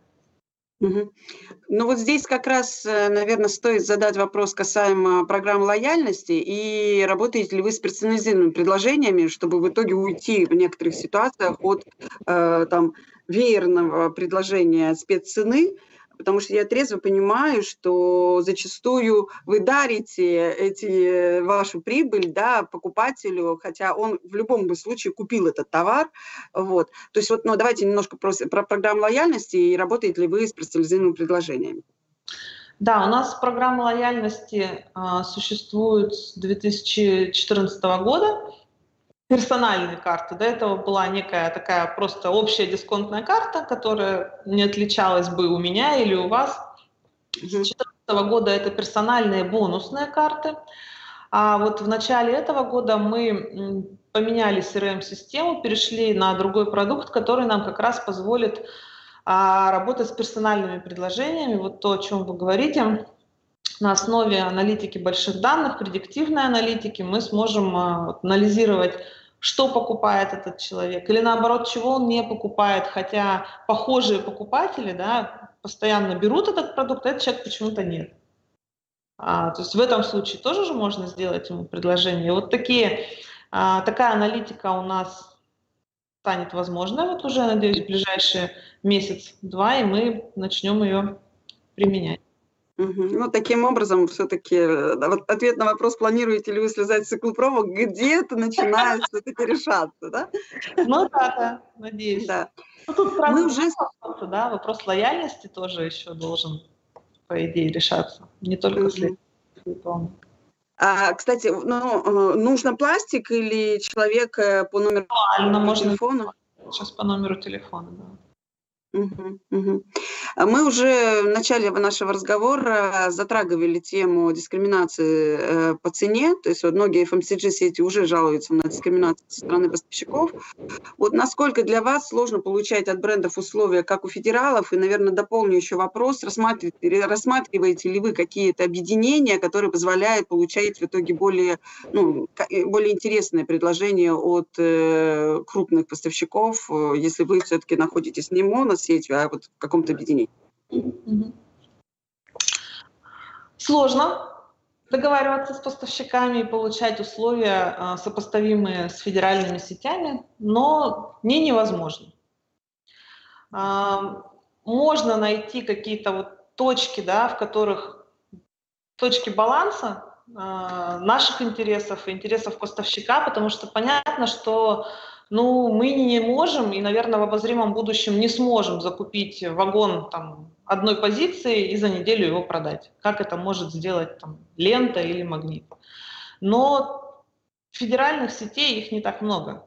Speaker 2: Ну вот здесь как раз, э, наверное, стоит задать вопрос касаемо программ лояльности и работаете ли вы с персонализированными предложениями, чтобы в итоге уйти в некоторых ситуациях от э, там, веерного предложения спеццены потому что я трезво понимаю, что зачастую вы дарите эти, вашу прибыль да, покупателю, хотя он в любом случае купил этот товар. Вот. То есть вот, ну, давайте немножко про, про программу лояльности и работаете ли вы с персонализированными предложениями.
Speaker 3: Да, у нас программа лояльности а, существует с 2014 года персональные карты. До этого была некая такая просто общая дисконтная карта, которая не отличалась бы у меня или у вас. С 2014 года это персональные бонусные карты. А вот в начале этого года мы поменяли CRM-систему, перешли на другой продукт, который нам как раз позволит а, работать с персональными предложениями. Вот то, о чем вы говорите, на основе аналитики больших данных, предиктивной аналитики, мы сможем а, анализировать что покупает этот человек, или наоборот, чего он не покупает, хотя похожие покупатели да, постоянно берут этот продукт, а этот человек почему-то нет. А, то есть в этом случае тоже же можно сделать ему предложение. Вот такие, а, такая аналитика у нас станет возможной вот уже, надеюсь, в ближайшие месяц-два, и мы начнем ее применять.
Speaker 2: Ну, таким образом, все-таки вот ответ на вопрос, планируете ли вы слезать с циклопровод, где-то начинает все-таки решаться, да?
Speaker 3: Ну да, да, надеюсь. Да. Ну, тут Мы уже... вопрос, да, вопрос лояльности тоже еще должен, по идее, решаться. Не только след.
Speaker 2: А, кстати, ну, э, нужно пластик или человек по номеру телефона?
Speaker 3: Сейчас по номеру телефона, да.
Speaker 2: Угу, угу. Мы уже в начале нашего разговора затрагивали тему дискриминации э, по цене, то есть вот многие FMCG-сети уже жалуются на дискриминацию со стороны поставщиков. Вот насколько для вас сложно получать от брендов условия, как у федералов, и, наверное, дополню еще вопрос, рассматриваете, рассматриваете ли вы какие-то объединения, которые позволяют получать в итоге более, ну, э, более интересные предложения от э, крупных поставщиков, если вы все-таки находитесь не моно сетью, а вот в каком-то объединении?
Speaker 3: Сложно договариваться с поставщиками и получать условия, а, сопоставимые с федеральными сетями, но не невозможно. А, можно найти какие-то вот точки, да, в которых точки баланса а, наших интересов и интересов поставщика, потому что понятно, что Ну, мы не можем и, наверное, в обозримом будущем не сможем закупить вагон там, одной позиции и за неделю его продать. Как это может сделать там, лента или магнит. Но федеральных сетей их не так много.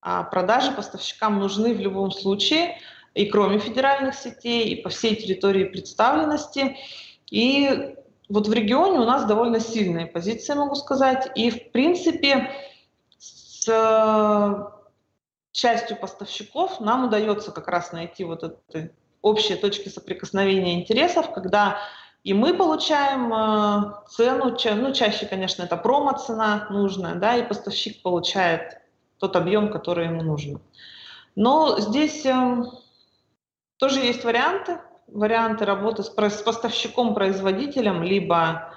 Speaker 3: А продажи поставщикам нужны в любом случае, и кроме федеральных сетей, и по всей территории представленности. И вот в регионе у нас довольно сильные позиции, могу сказать. И, в принципе, с частью поставщиков нам удается как раз найти вот эти общие точки соприкосновения интересов, когда и мы получаем э, цену, ну чаще, конечно, это промо-цена нужная, да, и поставщик получает тот объем, который ему нужен. Но здесь э, тоже есть варианты, варианты работы с, с поставщиком-производителем, либо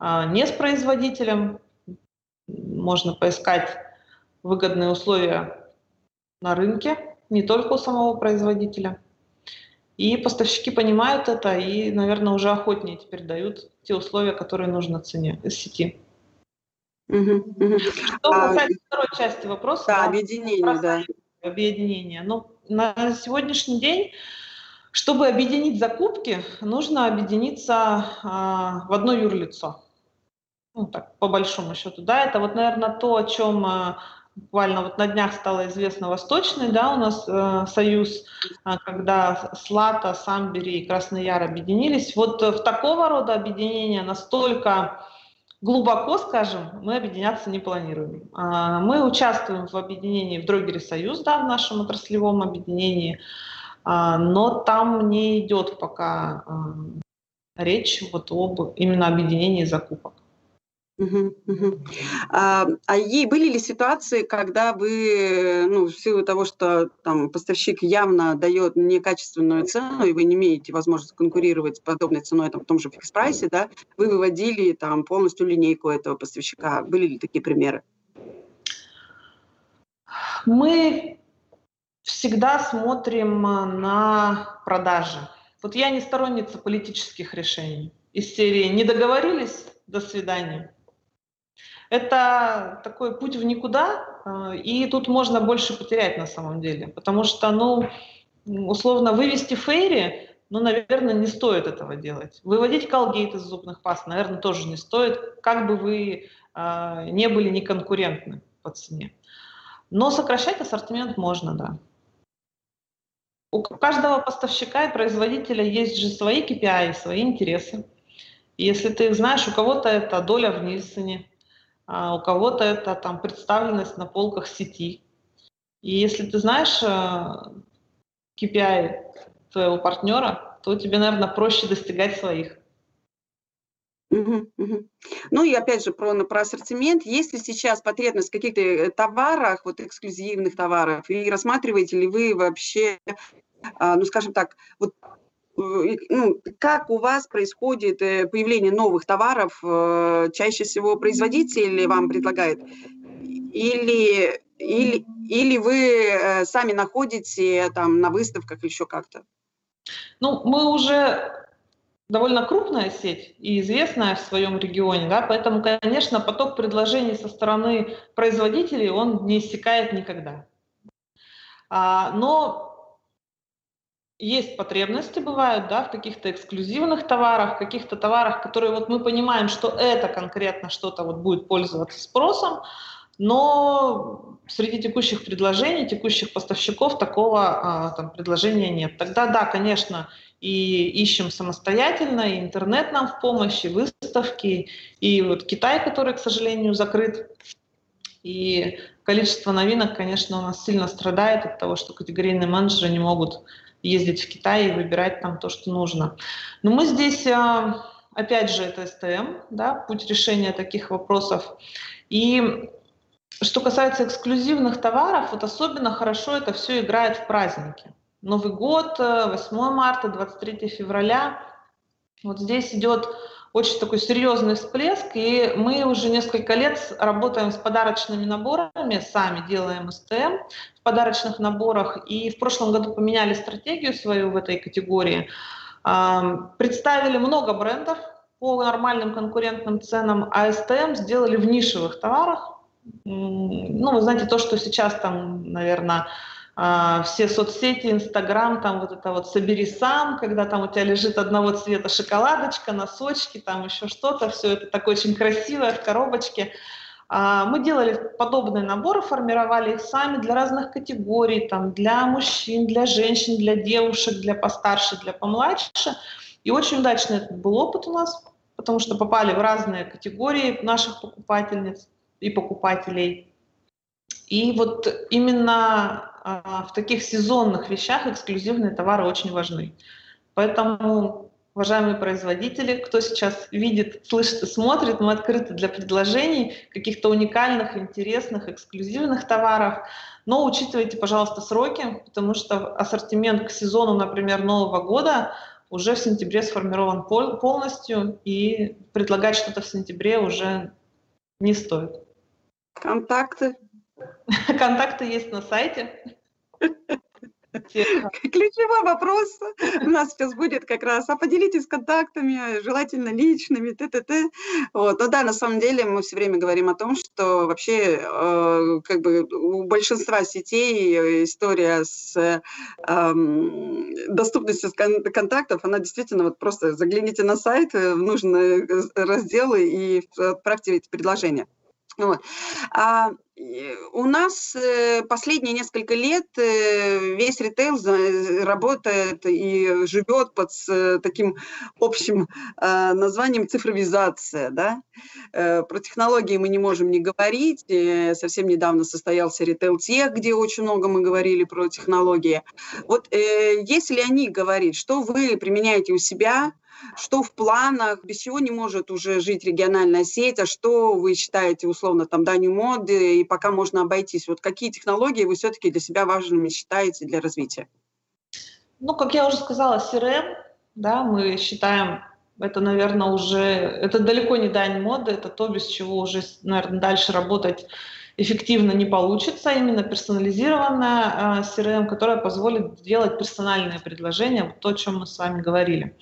Speaker 3: э, не с производителем. Можно поискать выгодные условия на рынке, не только у самого производителя. И поставщики понимают это и, наверное, уже охотнее теперь дают те условия, которые нужно цене из сети. Что а, касается а, второй части вопроса,
Speaker 2: да, объединение, да.
Speaker 3: Объединение. Ну, на сегодняшний день, чтобы объединить закупки, нужно объединиться а, в одно юрлицо. Ну, так, по большому счету, да, это вот, наверное, то, о чем а, буквально вот на днях стало известно Восточный, да, у нас э, союз, э, когда Слата, Самбери и Красный Яр объединились. Вот э, в такого рода объединения настолько глубоко, скажем, мы объединяться не планируем. Э, мы участвуем в объединении в Дрогере Союз, да, в нашем отраслевом объединении, э, но там не идет пока э, речь вот об именно объединении закупок.
Speaker 2: Угу, угу. А, а ей были ли ситуации, когда вы, ну, в силу того, что там поставщик явно дает некачественную цену, и вы не имеете возможности конкурировать с подобной ценой там, в том же фикс-прайсе, да, вы выводили там полностью линейку этого поставщика? Были ли такие примеры?
Speaker 3: Мы всегда смотрим на продажи. Вот я не сторонница политических решений. Из серии «не договорились, до свидания». Это такой путь в никуда, э, и тут можно больше потерять на самом деле, потому что, ну, условно, вывести фейри, ну, наверное, не стоит этого делать. Выводить колгейт из зубных паст, наверное, тоже не стоит, как бы вы э, не были неконкурентны по цене. Но сокращать ассортимент можно, да. У каждого поставщика и производителя есть же свои KPI, свои интересы. Если ты знаешь, у кого-то это доля в Нильсоне, а у кого-то это там представленность на полках сети. И если ты знаешь KPI э, твоего партнера, то тебе, наверное, проще достигать своих.
Speaker 2: Угу, угу. Ну и опять же про, про ассортимент. Есть ли сейчас потребность в каких-то э, товарах, вот эксклюзивных товаров, и рассматриваете ли вы вообще, а, ну скажем так, вот ну, как у вас происходит э, появление новых товаров? Э, чаще всего производитель вам предлагает? Или, или, или вы сами находите там на выставках еще как-то?
Speaker 3: Ну, мы уже довольно крупная сеть и известная в своем регионе, да, поэтому, конечно, поток предложений со стороны производителей, он не иссякает никогда. А, но есть потребности бывают, да, в каких-то эксклюзивных товарах, каких-то товарах, которые вот мы понимаем, что это конкретно что-то вот будет пользоваться спросом, но среди текущих предложений, текущих поставщиков такого а, там, предложения нет. Тогда да, конечно, и ищем самостоятельно, и интернет нам в помощь, и выставки, и вот Китай, который, к сожалению, закрыт. И количество новинок, конечно, у нас сильно страдает от того, что категорийные менеджеры не могут ездить в Китай и выбирать там то, что нужно. Но мы здесь, а, опять же, это СТМ, да, путь решения таких вопросов. И что касается эксклюзивных товаров, вот особенно хорошо это все играет в праздники. Новый год, 8 марта, 23 февраля. Вот здесь идет очень такой серьезный всплеск, и мы уже несколько лет работаем с подарочными наборами, сами делаем СТМ в подарочных наборах, и в прошлом году поменяли стратегию свою в этой категории. Представили много брендов по нормальным конкурентным ценам, а СТМ сделали в нишевых товарах, ну, вы знаете, то, что сейчас там, наверное, а, все соцсети, Инстаграм, там вот это вот «собери сам», когда там у тебя лежит одного цвета шоколадочка, носочки, там еще что-то, все это так очень красивое в коробочке. А, мы делали подобные наборы, формировали их сами для разных категорий, там, для мужчин, для женщин, для девушек, для постарше, для помладше. И очень удачный этот был опыт у нас, потому что попали в разные категории наших покупательниц и покупателей. И вот именно в таких сезонных вещах эксклюзивные товары очень важны. Поэтому, уважаемые производители, кто сейчас видит, слышит и смотрит, мы открыты для предложений каких-то уникальных, интересных, эксклюзивных товаров. Но учитывайте, пожалуйста, сроки, потому что ассортимент к сезону, например, Нового года уже в сентябре сформирован полностью, и предлагать что-то в сентябре уже не стоит.
Speaker 2: Контакты
Speaker 3: Контакты есть на сайте.
Speaker 2: Ключевой вопрос у нас сейчас будет как раз, а поделитесь контактами, желательно личными, т.т.т. Вот. Но да, на самом деле мы все время говорим о том, что вообще э, как бы у большинства сетей история с э, доступностью контактов, она действительно вот просто загляните на сайт в нужные разделы и отправьте эти предложения. Вот. А у нас э, последние несколько лет э, весь ритейл работает и живет под таким общим названием цифровизация. Да? Э, про технологии мы не можем не говорить. Совсем недавно состоялся ритейл тех, где очень много мы говорили про технологии. Вот если они говорить, что вы применяете у себя, что в планах, без чего не может уже жить региональная сеть, а что вы считаете условно там данью моды и пока можно обойтись? Вот какие технологии вы все-таки для себя важными считаете для развития?
Speaker 3: Ну, как я уже сказала, CRM, да, мы считаем это, наверное, уже, это далеко не дань моды, это то, без чего уже, наверное, дальше работать эффективно не получится, именно персонализированная CRM, которая позволит делать персональные предложения, то, о чем мы с вами говорили.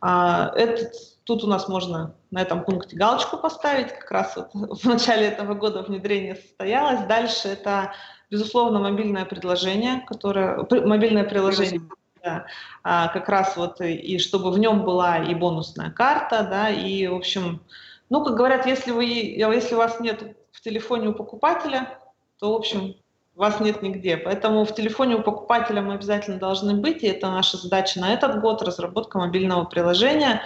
Speaker 3: А, этот, тут у нас можно на этом пункте галочку поставить, как раз вот в начале этого года внедрение состоялось. Дальше это, безусловно, мобильное предложение, которое, мобильное приложение, да, а, как раз вот и чтобы в нем была и бонусная карта, да, и, в общем, ну, как говорят, если, вы, если у вас нет в телефоне у покупателя, то, в общем, вас нет нигде. Поэтому в телефоне у покупателя мы обязательно должны быть, и это наша задача на этот год, разработка мобильного приложения.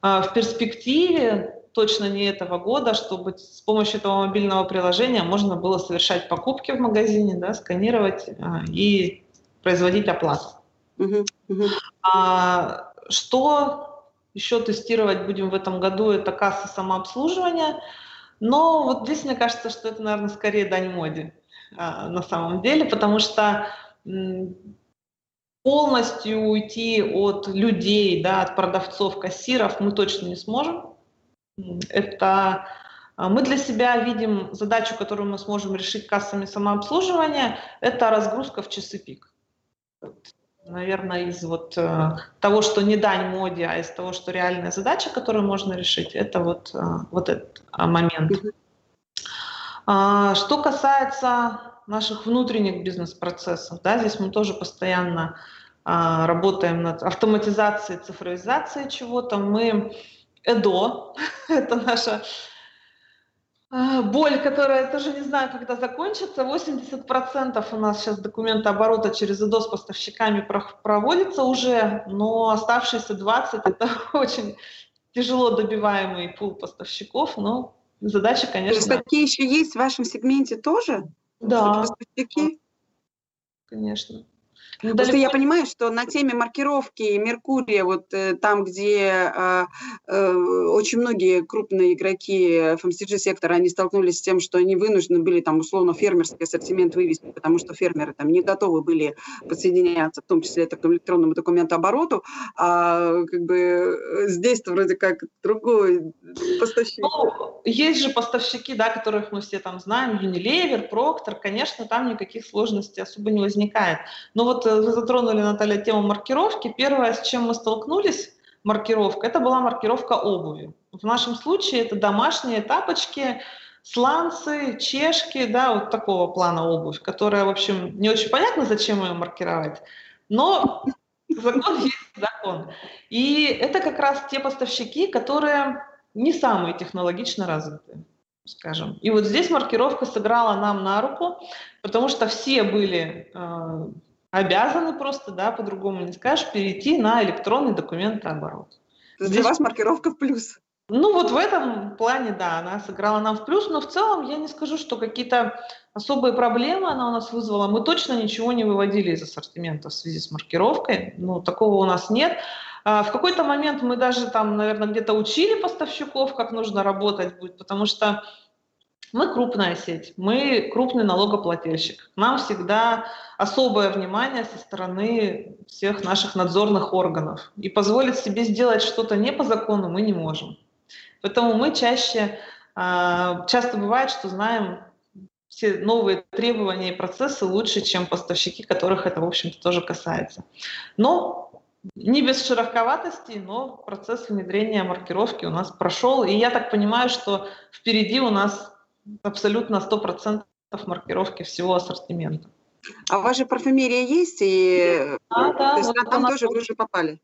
Speaker 3: А, в перспективе, точно не этого года, чтобы с помощью этого мобильного приложения можно было совершать покупки в магазине, да, сканировать а, и производить оплату. Uh-huh, uh-huh. А, что еще тестировать будем в этом году, это касса самообслуживания. Но вот здесь мне кажется, что это, наверное, скорее дань моде. А, на самом деле, потому что полностью уйти от людей, да, от продавцов, кассиров мы точно не сможем. Это а, мы для себя видим задачу, которую мы сможем решить кассами самообслуживания, это разгрузка в часы пик. Наверное, из вот э, того, что не дань моде, а из того, что реальная задача, которую можно решить, это вот, э, вот этот а, момент. А, что касается наших внутренних бизнес-процессов, да, здесь мы тоже постоянно а, работаем над автоматизацией, цифровизацией чего-то. Мы ЭДО, это наша а, боль, которая тоже не знаю, когда закончится. 80% у нас сейчас документооборота через ЭДО с поставщиками проводится уже, но оставшиеся 20% это очень тяжело добиваемый пул поставщиков, но Задача, конечно...
Speaker 2: То есть такие еще есть в вашем сегменте тоже?
Speaker 3: Да. Конечно.
Speaker 2: Ну, Потому что я понимаю, что на теме маркировки Меркурия, вот э, там, где э, э, очень многие крупные игроки FMCG-сектора, они столкнулись с тем, что они вынуждены были там условно фермерский ассортимент вывести, потому что фермеры там не готовы были подсоединяться, в том числе это к электронному документообороту, а как бы э, здесь-то вроде как другой поставщик.
Speaker 3: Ну, есть же поставщики, да, которых мы все там знаем, Unilever, Procter, конечно, там никаких сложностей особо не возникает. Но вот вы затронули, Наталья, тему маркировки. Первое, с чем мы столкнулись, маркировка, это была маркировка обуви. В нашем случае это домашние тапочки сланцы, чешки, да, вот такого плана обувь, которая, в общем, не очень понятно, зачем ее маркировать, но закон есть закон. И это как раз те поставщики, которые не самые технологично развитые, скажем. И вот здесь маркировка сыграла нам на руку, потому что все были э, обязаны просто, да, по-другому не скажешь, перейти на электронный документооборот.
Speaker 2: Здесь... Для вас маркировка в плюс.
Speaker 3: Ну вот в этом плане, да, она сыграла нам в плюс, но в целом я не скажу, что какие-то особые проблемы она у нас вызвала. Мы точно ничего не выводили из ассортимента в связи с маркировкой, ну такого у нас нет. А в какой-то момент мы даже там, наверное, где-то учили поставщиков, как нужно работать будет, потому что мы крупная сеть, мы крупный налогоплательщик. Нам всегда особое внимание со стороны всех наших надзорных органов. И позволить себе сделать что-то не по закону мы не можем. Поэтому мы чаще, а, часто бывает, что знаем все новые требования и процессы лучше, чем поставщики, которых это, в общем-то, тоже касается. Но не без широковатости, но процесс внедрения маркировки у нас прошел. И я так понимаю, что впереди у нас абсолютно 100% маркировки всего ассортимента.
Speaker 2: А у вас же парфюмерия есть? И...
Speaker 3: А, да,
Speaker 2: То есть вот там тоже вы уже попали?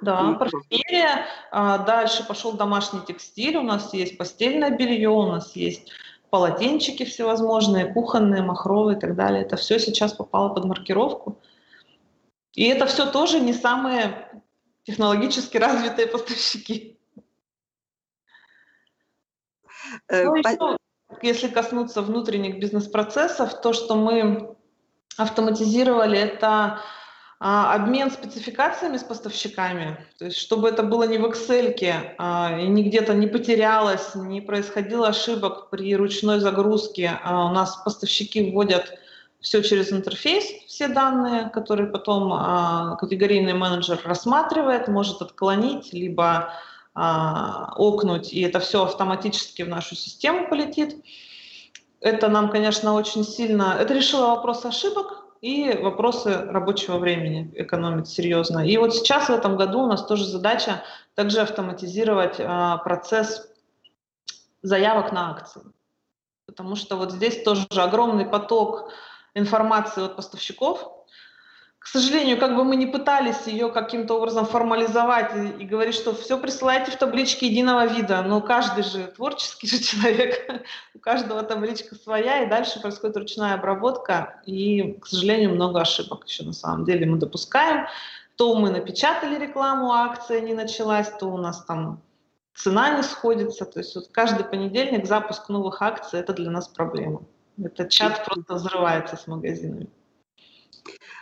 Speaker 3: Да, парфюмерия. А, дальше пошел домашний текстиль. У нас есть постельное белье, у нас есть полотенчики всевозможные, кухонные, махровые и так далее. Это все сейчас попало под маркировку. И это все тоже не самые технологически развитые поставщики. Э, ну, еще, если коснуться внутренних бизнес-процессов, то, что мы автоматизировали, это а, обмен спецификациями с поставщиками, то есть чтобы это было не в Excel, а, и не где-то не потерялось, не происходило ошибок при ручной загрузке. А у нас поставщики вводят все через интерфейс, все данные, которые потом а, категорийный менеджер рассматривает, может отклонить, либо окнуть, и это все автоматически в нашу систему полетит. Это нам, конечно, очень сильно... Это решило вопрос ошибок, и вопросы рабочего времени экономить серьезно. И вот сейчас в этом году у нас тоже задача также автоматизировать а, процесс заявок на акции. Потому что вот здесь тоже огромный поток информации от поставщиков, к сожалению, как бы мы не пытались ее каким-то образом формализовать и, и говорить, что все присылайте в табличке единого вида, но каждый же творческий же человек, у каждого табличка своя, и дальше происходит ручная обработка, и, к сожалению, много ошибок еще на самом деле мы допускаем. То мы напечатали рекламу, а акция не началась, то у нас там цена не сходится, то есть вот каждый понедельник запуск новых акций – это для нас проблема. Этот чат просто взрывается с магазинами.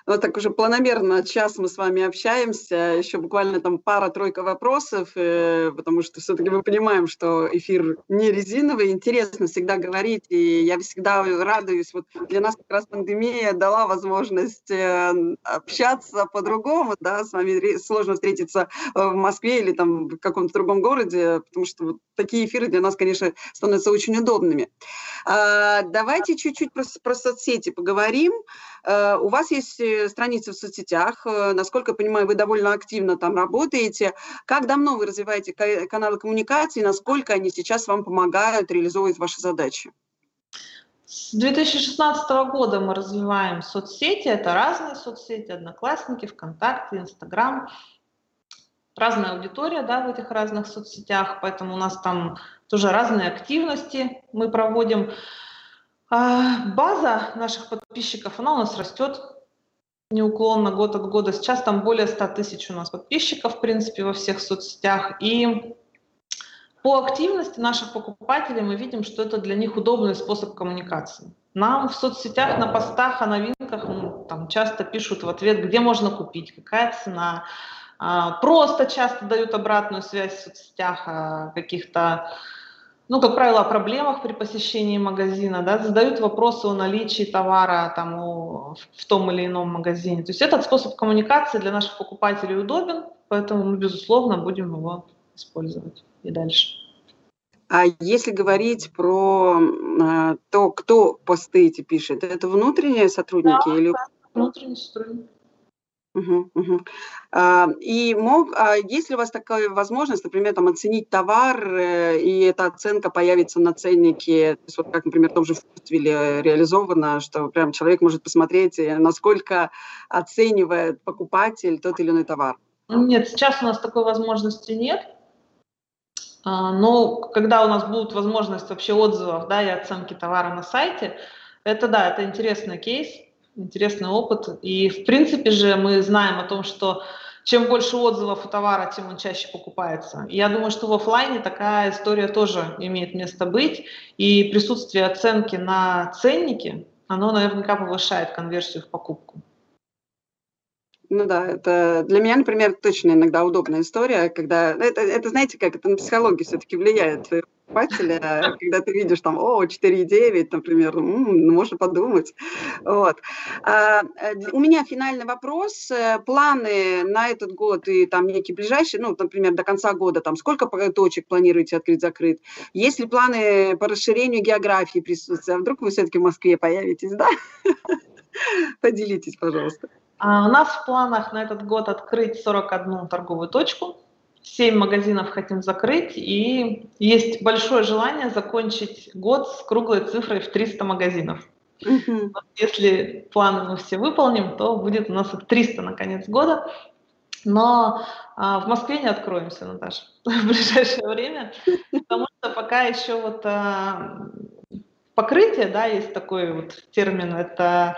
Speaker 2: Ну, так уже планомерно час мы с вами общаемся, еще буквально там пара-тройка вопросов, э, потому что все-таки мы понимаем, что эфир не резиновый, интересно всегда говорить, и я всегда радуюсь. Вот для нас как раз пандемия дала возможность э, общаться по-другому, да, с вами сложно встретиться в Москве или там в каком-то другом городе, потому что вот такие эфиры для нас, конечно, становятся очень удобными. А, давайте чуть-чуть про, про соцсети поговорим. У вас есть страницы в соцсетях, э, насколько я понимаю, вы довольно активно там работаете. Как давно вы развиваете каналы коммуникации, насколько они сейчас вам помогают реализовывать ваши задачи?
Speaker 3: С 2016 года мы развиваем соцсети, это разные соцсети, Одноклассники, ВКонтакте, Инстаграм. Разная аудитория да, в этих разных соцсетях, поэтому у нас там тоже разные активности мы проводим. А, база наших подписчиков, она у нас растет неуклонно год от года. Сейчас там более 100 тысяч у нас подписчиков, в принципе, во всех соцсетях. И по активности наших покупателей мы видим, что это для них удобный способ коммуникации. Нам в соцсетях на постах о новинках ну, там часто пишут в ответ, где можно купить, какая цена. А, просто часто дают обратную связь в соцсетях о каких-то ну, как правило, о проблемах при посещении магазина, да, задают вопросы о наличии товара там, о, в том или ином магазине. То есть этот способ коммуникации для наших покупателей удобен, поэтому мы, безусловно, будем его использовать и дальше.
Speaker 2: А если говорить про а, то, кто посты эти пишет, это внутренние сотрудники
Speaker 3: да,
Speaker 2: или
Speaker 3: внутренние сотрудники?
Speaker 2: Угу, угу. И мог, а есть ли у вас такая возможность, например, там, оценить товар, э, и эта оценка появится на ценнике, то есть вот как, например, в том же Вкусвилле реализовано, что прям человек может посмотреть, э, насколько оценивает покупатель тот или иной товар?
Speaker 3: Нет, сейчас у нас такой возможности нет. А, но когда у нас будут возможность вообще отзывов да, и оценки товара на сайте, это да, это интересный кейс, интересный опыт. И в принципе же мы знаем о том, что чем больше отзывов у товара, тем он чаще покупается. Я думаю, что в офлайне такая история тоже имеет место быть. И присутствие оценки на ценнике, оно наверняка повышает конверсию в покупку.
Speaker 2: Ну да, это для меня, например, точно иногда удобная история, когда это, это знаете, как это на психологию все-таки влияет покупателя, когда ты видишь там, о, 4,9, например, м-м, можно подумать. Вот. А, э, у меня финальный вопрос. Э, планы на этот год и там некий ближайший, ну, например, до конца года, там, сколько точек планируете открыть-закрыть? Есть ли планы по расширению географии присутствия? А вдруг вы все-таки в Москве появитесь, да? Поделитесь, пожалуйста.
Speaker 3: А у нас в планах на этот год открыть 41 торговую точку. 7 магазинов хотим закрыть, и есть большое желание закончить год с круглой цифрой в 300 магазинов. Вот если планы мы все выполним, то будет у нас их 300 на конец года. Но а, в Москве не откроемся, Наташа, в ближайшее время, потому что пока еще вот а, покрытие, да, есть такой вот термин, это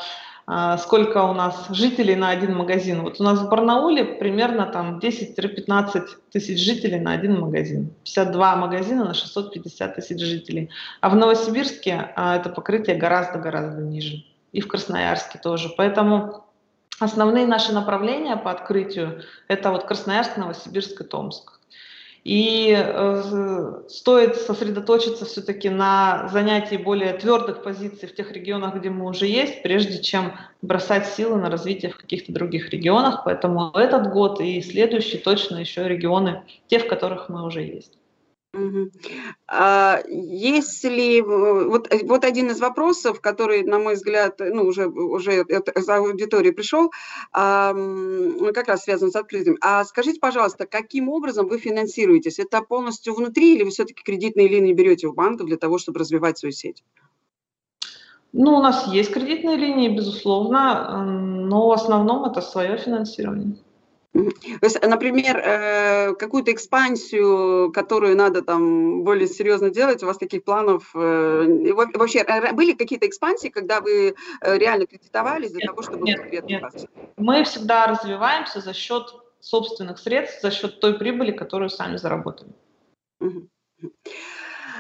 Speaker 3: сколько у нас жителей на один магазин. Вот у нас в Барнауле примерно там 10-15 тысяч жителей на один магазин. 52 магазина на 650 тысяч жителей. А в Новосибирске а, это покрытие гораздо-гораздо ниже. И в Красноярске тоже. Поэтому основные наши направления по открытию это вот Красноярск, Новосибирск и Томск. И э, стоит сосредоточиться все-таки на занятии более твердых позиций в тех регионах, где мы уже есть, прежде чем бросать силы на развитие в каких-то других регионах. Поэтому этот год и следующий точно еще регионы, те, в которых мы уже есть.
Speaker 2: А если вот, э, вот один из вопросов, который, на мой взгляд, ну, уже, уже из аудитории пришел, как раз связан с открытием. А скажите, пожалуйста, каким образом вы финансируетесь? Это полностью внутри или вы все-таки кредитные линии берете в банках для того, чтобы развивать свою сеть?
Speaker 3: Ну, у нас есть кредитные линии, безусловно, но в основном это свое финансирование.
Speaker 2: То есть, например, э, какую-то экспансию, которую надо там более серьезно делать, у вас таких планов э, вообще были какие-то экспансии, когда вы э, реально кредитовались для нет, того, чтобы
Speaker 3: нет, нет. Мы всегда развиваемся за счет собственных средств, за счет той прибыли, которую сами заработали.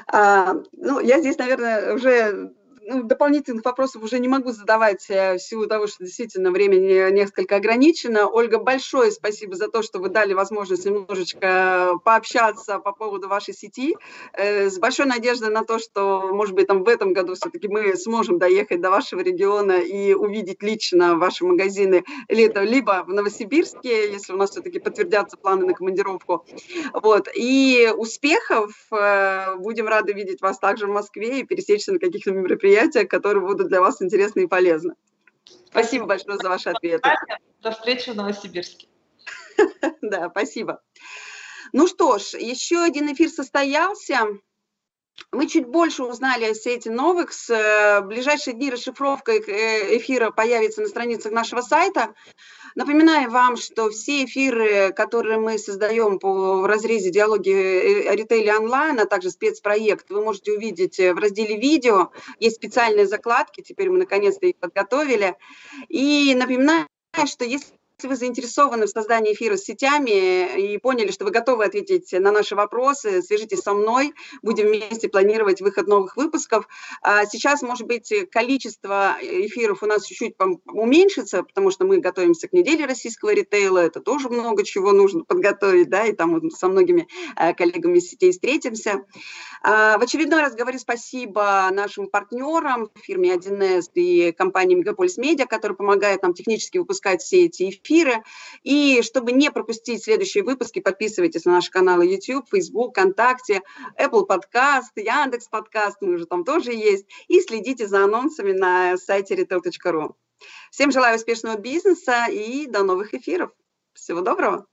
Speaker 2: А, ну, я здесь, наверное, уже ну, дополнительных вопросов уже не могу задавать э, в силу того, что действительно время несколько ограничено. Ольга, большое спасибо за то, что вы дали возможность немножечко пообщаться по поводу вашей сети. Э, с большой надеждой на то, что, может быть, там в этом году все-таки мы сможем доехать до вашего региона и увидеть лично ваши магазины лето, либо в Новосибирске, если у нас все-таки подтвердятся планы на командировку. Вот. И успехов! Э, будем рады видеть вас также в Москве и пересечься на каких-то мероприятиях мероприятия, которые будут для вас интересны и полезны. Спасибо большое за ваши ответы.
Speaker 3: До встречи в Новосибирске.
Speaker 2: Да, спасибо. Ну что ж, еще один эфир состоялся. Мы чуть больше узнали о сети Новекс. В ближайшие дни расшифровка э, эфира появится на страницах нашего сайта. Напоминаю вам, что все эфиры, которые мы создаем по, в разрезе диалоги о ритейле онлайн, а также спецпроект, вы можете увидеть в разделе видео. Есть специальные закладки, теперь мы наконец-то их подготовили. И напоминаю, что если если вы заинтересованы в создании эфира с сетями и поняли, что вы готовы ответить на наши вопросы, свяжитесь со мной, будем вместе планировать выход новых выпусков. А сейчас, может быть, количество эфиров у нас чуть-чуть уменьшится, потому что мы готовимся к неделе российского ритейла, это тоже много чего нужно подготовить, да, и там со многими э, коллегами сетей встретимся. А, в очередной раз говорю спасибо нашим партнерам, фирме 1С и компании Мегаполис Медиа, которая помогает нам технически выпускать все эти эфиры эфиры. И чтобы не пропустить следующие выпуски, подписывайтесь на наши каналы YouTube, Facebook, ВКонтакте, Apple Podcast, Яндекс Подкаст, мы уже там тоже есть. И следите за анонсами на сайте retail.ru. Всем желаю успешного бизнеса и до новых эфиров. Всего доброго.